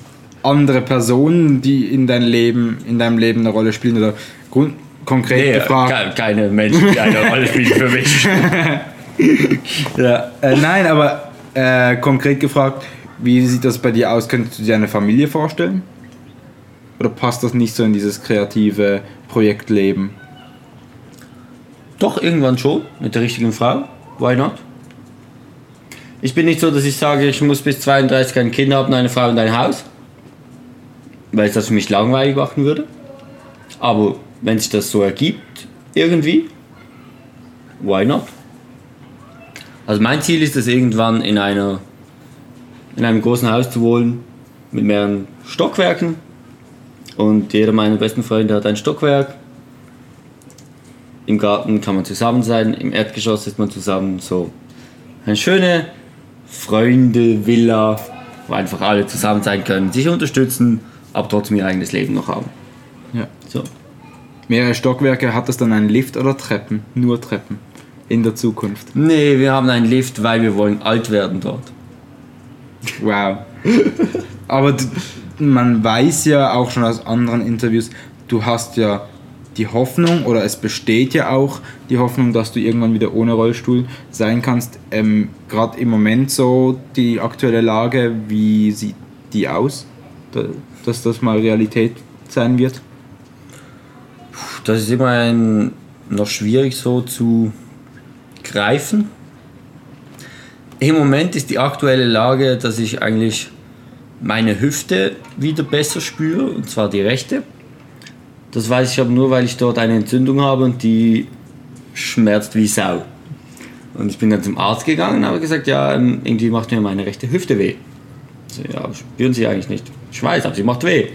A: andere Personen, die in dein Leben, in deinem Leben eine Rolle spielen oder Grund, konkret nee, gefragt?
B: Keine Menschen, die eine Rolle spielen für mich.
A: ja, äh, nein, aber äh, konkret gefragt, wie sieht das bei dir aus? Könntest du dir eine Familie vorstellen? Oder passt das nicht so in dieses kreative Projektleben?
B: Doch, irgendwann schon, mit der richtigen Frau. Why not? Ich bin nicht so, dass ich sage, ich muss bis 32 ein Kind haben, eine Frau und ein Haus. Weil es das für mich langweilig machen würde. Aber wenn sich das so ergibt, irgendwie, why not? Also mein Ziel ist es irgendwann in einer in einem großen Haus zu wohnen mit mehreren Stockwerken und jeder meiner besten Freunde hat ein Stockwerk. Im Garten kann man zusammen sein, im Erdgeschoss ist man zusammen. So eine schöne Freunde-Villa, wo einfach alle zusammen sein können, sich unterstützen, aber trotzdem ihr eigenes Leben noch haben.
A: Ja. So. Mehrere Stockwerke, hat das dann einen Lift oder Treppen? Nur Treppen in der Zukunft?
B: Nee, wir haben einen Lift, weil wir wollen alt werden dort.
A: Wow. Aber man weiß ja auch schon aus anderen Interviews, du hast ja die Hoffnung oder es besteht ja auch die Hoffnung, dass du irgendwann wieder ohne Rollstuhl sein kannst. Ähm, Gerade im Moment so die aktuelle Lage, wie sieht die aus, dass das mal Realität sein wird?
B: Das ist immer ein, noch schwierig so zu greifen. Im Moment ist die aktuelle Lage, dass ich eigentlich meine Hüfte wieder besser spüre, und zwar die rechte. Das weiß ich aber nur, weil ich dort eine Entzündung habe und die schmerzt wie Sau. Und ich bin dann zum Arzt gegangen und habe gesagt, ja, ähm, irgendwie macht mir meine rechte Hüfte weh. Ja, spüren Sie eigentlich nicht. Ich weiß, aber sie macht weh.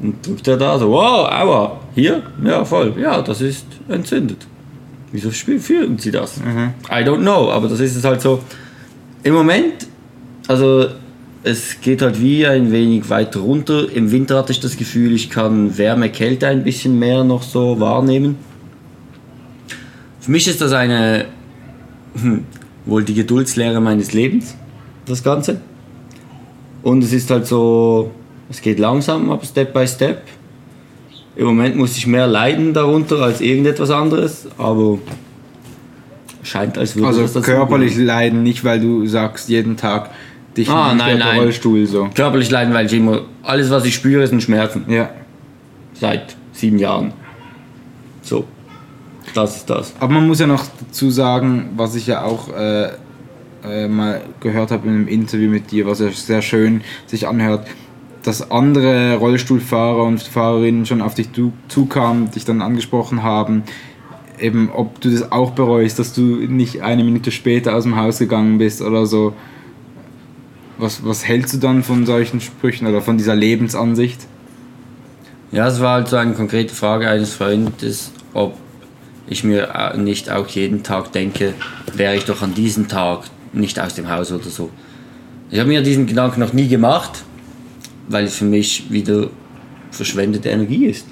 B: Und drückt er da so, wow, aua, hier? Ja, voll. Ja, das ist entzündet. Wieso fühlen Sie das? Mhm. I don't know, aber das ist es halt so. Im Moment, also es geht halt wie ein wenig weiter runter. Im Winter hatte ich das Gefühl, ich kann Wärme, Kälte ein bisschen mehr noch so wahrnehmen. Für mich ist das eine hm, wohl die Geduldslehre meines Lebens, das Ganze. Und es ist halt so, es geht langsam, aber Step by Step. Im Moment muss ich mehr leiden darunter als irgendetwas anderes, aber scheint als
A: würde also körperlich leiden, nicht weil du sagst jeden Tag,
B: dich ah, nein, nein. Rollstuhl so. Körperlich leiden, weil ich immer alles, was ich spüre, sind Schmerzen.
A: Ja.
B: Seit sieben Jahren. So. Das ist das.
A: Aber man muss ja noch dazu sagen, was ich ja auch äh, äh, mal gehört habe in einem Interview mit dir, was ja sehr schön sich anhört, dass andere Rollstuhlfahrer und Fahrerinnen schon auf dich zukamen, dich dann angesprochen haben, eben ob du das auch bereust, dass du nicht eine Minute später aus dem Haus gegangen bist oder so. Was, was hältst du dann von solchen Sprüchen oder von dieser Lebensansicht?
B: Ja, es war halt so eine konkrete Frage eines Freundes, ob ich mir äh, nicht auch jeden Tag denke, wäre ich doch an diesem Tag nicht aus dem Haus oder so. Ich habe mir diesen Gedanken noch nie gemacht, weil es für mich wieder verschwendete Energie ist.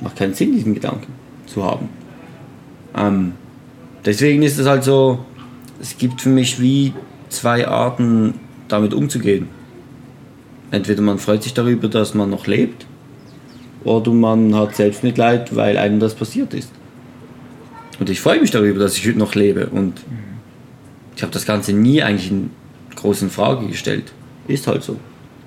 B: Macht keinen Sinn, diesen Gedanken zu haben. Ähm, deswegen ist es halt so, es gibt für mich wie zwei Arten, damit umzugehen. Entweder man freut sich darüber, dass man noch lebt, oder man hat Selbstmitleid, weil einem das passiert ist. Und ich freue mich darüber, dass ich noch lebe. Und ich habe das Ganze nie eigentlich in großen Frage gestellt. Ist halt so.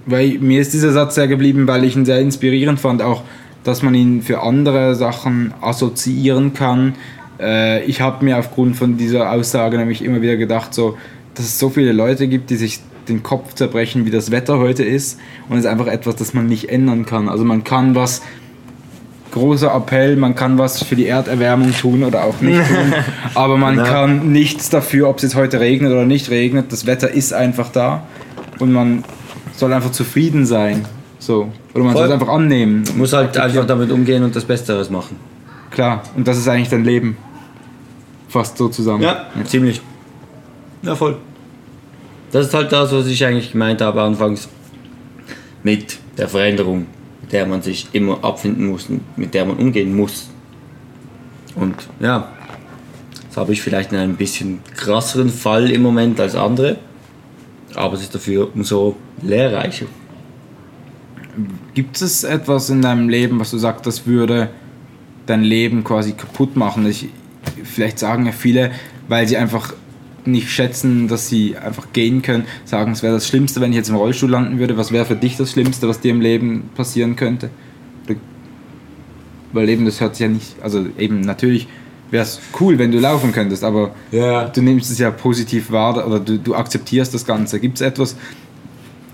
A: Weil mir ist dieser Satz sehr geblieben, weil ich ihn sehr inspirierend fand, auch dass man ihn für andere Sachen assoziieren kann. Äh, ich habe mir aufgrund von dieser Aussage nämlich immer wieder gedacht, so, dass es so viele Leute gibt, die sich den Kopf zerbrechen, wie das Wetter heute ist. Und es ist einfach etwas, das man nicht ändern kann. Also man kann was, großer Appell, man kann was für die Erderwärmung tun oder auch nicht tun. aber man ja. kann nichts dafür, ob es jetzt heute regnet oder nicht regnet. Das Wetter ist einfach da. Und man soll einfach zufrieden sein. So. Oder man soll es einfach annehmen.
B: Muss halt einfach damit umgehen und das Beste daraus machen.
A: Klar, und das ist eigentlich dein Leben. Fast so zusammen.
B: Ja, ja, ziemlich. Ja, voll. Das ist halt das, was ich eigentlich gemeint habe anfangs mit der Veränderung, der man sich immer abfinden muss, mit der man umgehen muss. Und ja, das habe ich vielleicht in einem bisschen krasseren Fall im Moment als andere, aber es ist dafür umso lehrreicher.
A: Gibt es etwas in deinem Leben, was du sagst, das würde dein Leben quasi kaputt machen? Ich, vielleicht sagen ja viele, weil sie einfach nicht schätzen, dass sie einfach gehen können, sagen, es wäre das Schlimmste, wenn ich jetzt im Rollstuhl landen würde. Was wäre für dich das Schlimmste, was dir im Leben passieren könnte? Weil eben, das hört sich ja nicht, also eben natürlich wäre es cool, wenn du laufen könntest, aber ja. du nimmst es ja positiv wahr oder du, du akzeptierst das Ganze. Gibt es etwas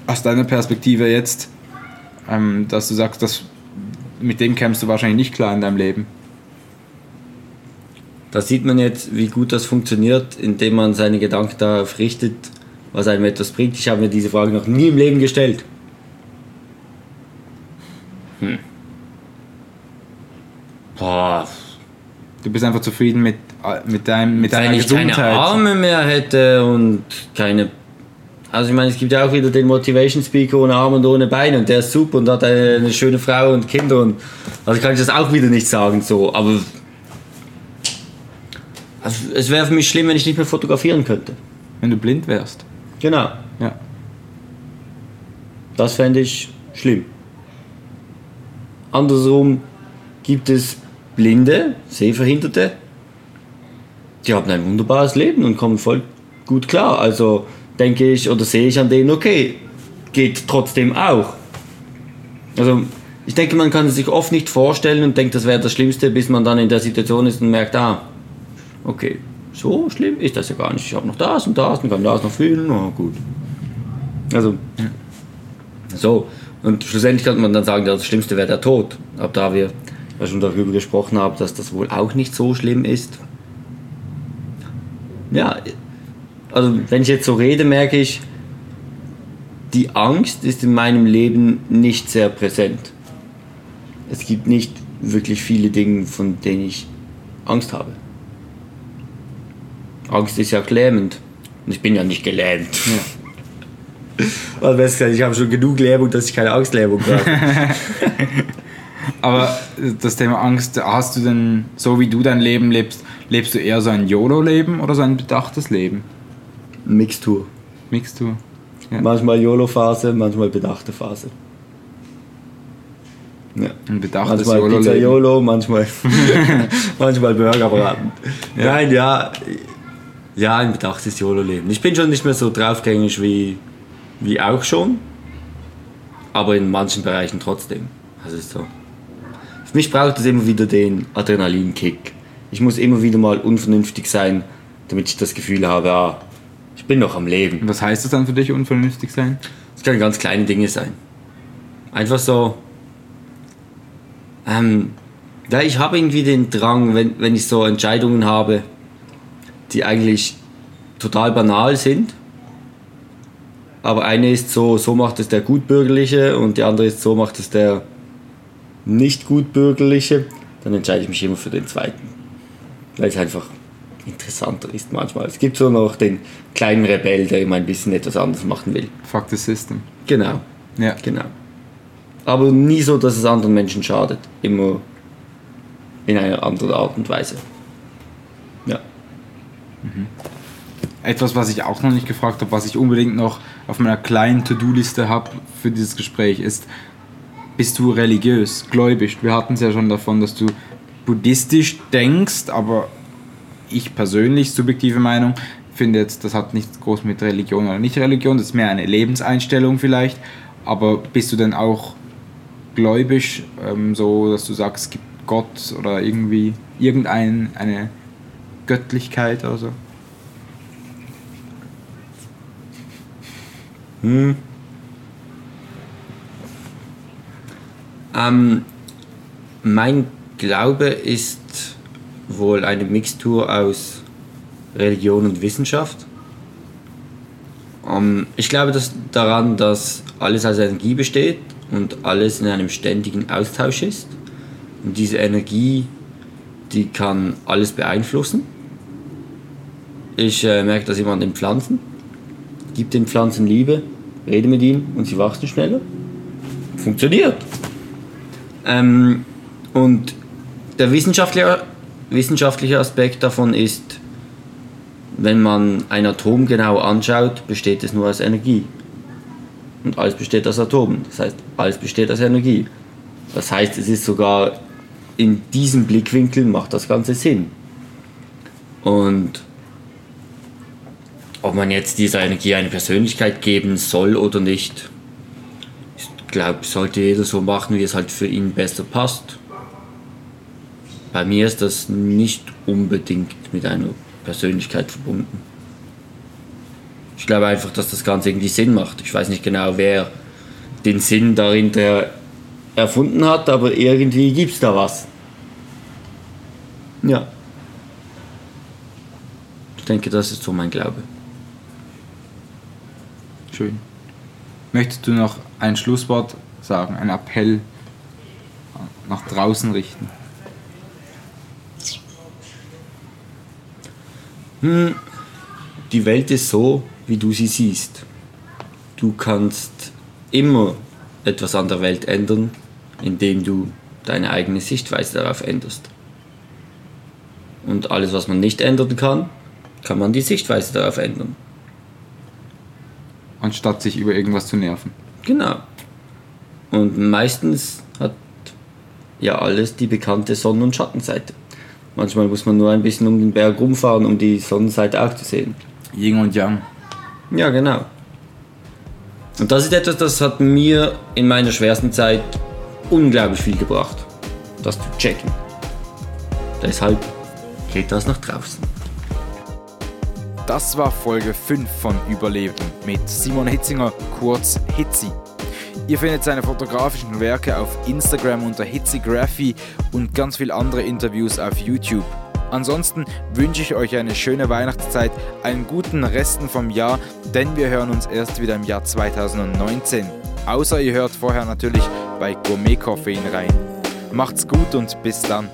A: aus deiner Perspektive jetzt, ähm, dass du sagst, dass, mit dem kämpfst du wahrscheinlich nicht klar in deinem Leben?
B: Da sieht man jetzt, wie gut das funktioniert, indem man seine Gedanken darauf richtet, was einem etwas bringt. Ich habe mir diese Frage noch nie im Leben gestellt. Hm.
A: Boah. Du bist einfach zufrieden mit, mit, deinem, mit deiner
B: Wenn
A: ich keine
B: Arme mehr hätte und keine also ich meine, es gibt ja auch wieder den Motivation Speaker ohne Arme und ohne Beine und der ist super und hat eine schöne Frau und Kinder und also kann ich das auch wieder nicht sagen so, aber also es wäre für mich schlimm, wenn ich nicht mehr fotografieren könnte.
A: Wenn du blind wärst.
B: Genau.
A: Ja.
B: Das fände ich schlimm. Andersrum gibt es Blinde, Sehverhinderte, die haben ein wunderbares Leben und kommen voll gut klar. Also denke ich oder sehe ich an denen, okay, geht trotzdem auch. Also ich denke, man kann es sich oft nicht vorstellen und denkt, das wäre das Schlimmste, bis man dann in der Situation ist und merkt, ah, okay, so schlimm ist das ja gar nicht. Ich habe noch das und das und kann das noch fühlen, oh, gut. Also, so. Und schlussendlich kann man dann sagen, das Schlimmste wäre der Tod. Ab da wir schon darüber gesprochen haben, dass das wohl auch nicht so schlimm ist. Ja, also wenn ich jetzt so rede, merke ich, die Angst ist in meinem Leben nicht sehr präsent. Es gibt nicht wirklich viele Dinge, von denen ich Angst habe. Angst ist ja lähmend. Und ich bin ja nicht gelähmt. Ja. Also besser ich habe schon genug Lähmung, dass ich keine Angstlähmung habe.
A: Aber das Thema Angst, hast du denn, so wie du dein Leben lebst, lebst du eher so ein YOLO-Leben oder so ein bedachtes Leben?
B: Mixtur.
A: Mixtur.
B: Ja. Manchmal YOLO-Phase, manchmal bedachte Phase.
A: Ja. Ein bedachtes
B: manchmal YOLO Pizza YOLO, manchmal, manchmal Burgerbraten. Ja. Nein, ja, ja, ein bedachtes YOLO-Leben. Ich bin schon nicht mehr so draufgängig wie, wie auch schon, aber in manchen Bereichen trotzdem. Also ist so. Für mich braucht es immer wieder den Adrenalinkick. Ich muss immer wieder mal unvernünftig sein, damit ich das Gefühl habe, ah, ich bin noch am Leben.
A: Was heißt das dann für dich, unvernünftig sein?
B: Es können ganz kleine Dinge sein. Einfach so. Ähm, ja, ich habe irgendwie den Drang, wenn, wenn ich so Entscheidungen habe, die eigentlich total banal sind, aber eine ist so, so macht es der Gutbürgerliche und die andere ist so macht es der nicht Gutbürgerliche, dann entscheide ich mich immer für den zweiten. Weil es einfach interessanter ist manchmal. Es gibt so noch den kleinen Rebell, der immer ein bisschen etwas anderes machen will.
A: Fuck the system.
B: Genau.
A: Ja.
B: Genau. Aber nie so, dass es anderen Menschen schadet. Immer in einer anderen Art und Weise. Ja.
A: Etwas, was ich auch noch nicht gefragt habe, was ich unbedingt noch auf meiner kleinen To-Do-Liste habe für dieses Gespräch, ist, bist du religiös, gläubig? Wir hatten es ja schon davon, dass du buddhistisch denkst, aber ich persönlich, subjektive Meinung, finde jetzt, das hat nichts groß mit Religion oder nicht Religion, das ist mehr eine Lebenseinstellung vielleicht. Aber bist du denn auch gläubig, ähm, so dass du sagst, es gibt Gott oder irgendwie irgendeine eine Göttlichkeit oder so?
B: Ähm, mein Glaube ist wohl eine Mixtur aus Religion und Wissenschaft. Ähm, ich glaube dass daran, dass alles aus Energie besteht und alles in einem ständigen Austausch ist. Und diese Energie, die kann alles beeinflussen. Ich äh, merke das immer an den Pflanzen. Gib den Pflanzen Liebe, rede mit ihnen und sie wachsen schneller. Funktioniert. Ähm, und der wissenschaftliche, wissenschaftliche Aspekt davon ist, wenn man ein Atom genau anschaut, besteht es nur aus Energie. Und alles besteht aus Atomen. Das heißt, alles besteht aus Energie. Das heißt, es ist sogar in diesem Blickwinkel macht das Ganze Sinn. Und ob man jetzt dieser Energie eine Persönlichkeit geben soll oder nicht, ich glaube, sollte jeder so machen, wie es halt für ihn besser passt. Bei mir ist das nicht unbedingt mit einer Persönlichkeit verbunden. Ich glaube einfach, dass das Ganze irgendwie Sinn macht. Ich weiß nicht genau, wer den Sinn darin erfunden hat, aber irgendwie gibt es da was. Ja. Ich denke, das ist so mein Glaube.
A: Schön. Möchtest du noch ein Schlusswort sagen, einen Appell nach draußen richten?
B: Die Welt ist so, wie du sie siehst. Du kannst immer etwas an der Welt ändern, indem du deine eigene Sichtweise darauf änderst. Und alles, was man nicht ändern kann, kann man die Sichtweise darauf ändern.
A: Anstatt sich über irgendwas zu nerven.
B: Genau. Und meistens hat ja alles die bekannte Sonnen- und Schattenseite. Manchmal muss man nur ein bisschen um den Berg rumfahren, um die Sonnenseite auch zu sehen.
A: Yin und Yang.
B: Ja, genau. Und das ist etwas, das hat mir in meiner schwersten Zeit unglaublich viel gebracht. Das zu checken. Deshalb geht das nach draußen.
D: Das war Folge 5 von Überleben mit Simon Hitzinger, kurz Hitzi. Ihr findet seine fotografischen Werke auf Instagram unter Hitzigraphy und ganz viele andere Interviews auf YouTube. Ansonsten wünsche ich euch eine schöne Weihnachtszeit, einen guten Resten vom Jahr, denn wir hören uns erst wieder im Jahr 2019. Außer ihr hört vorher natürlich bei Gourmet Koffein rein. Macht's gut und bis dann.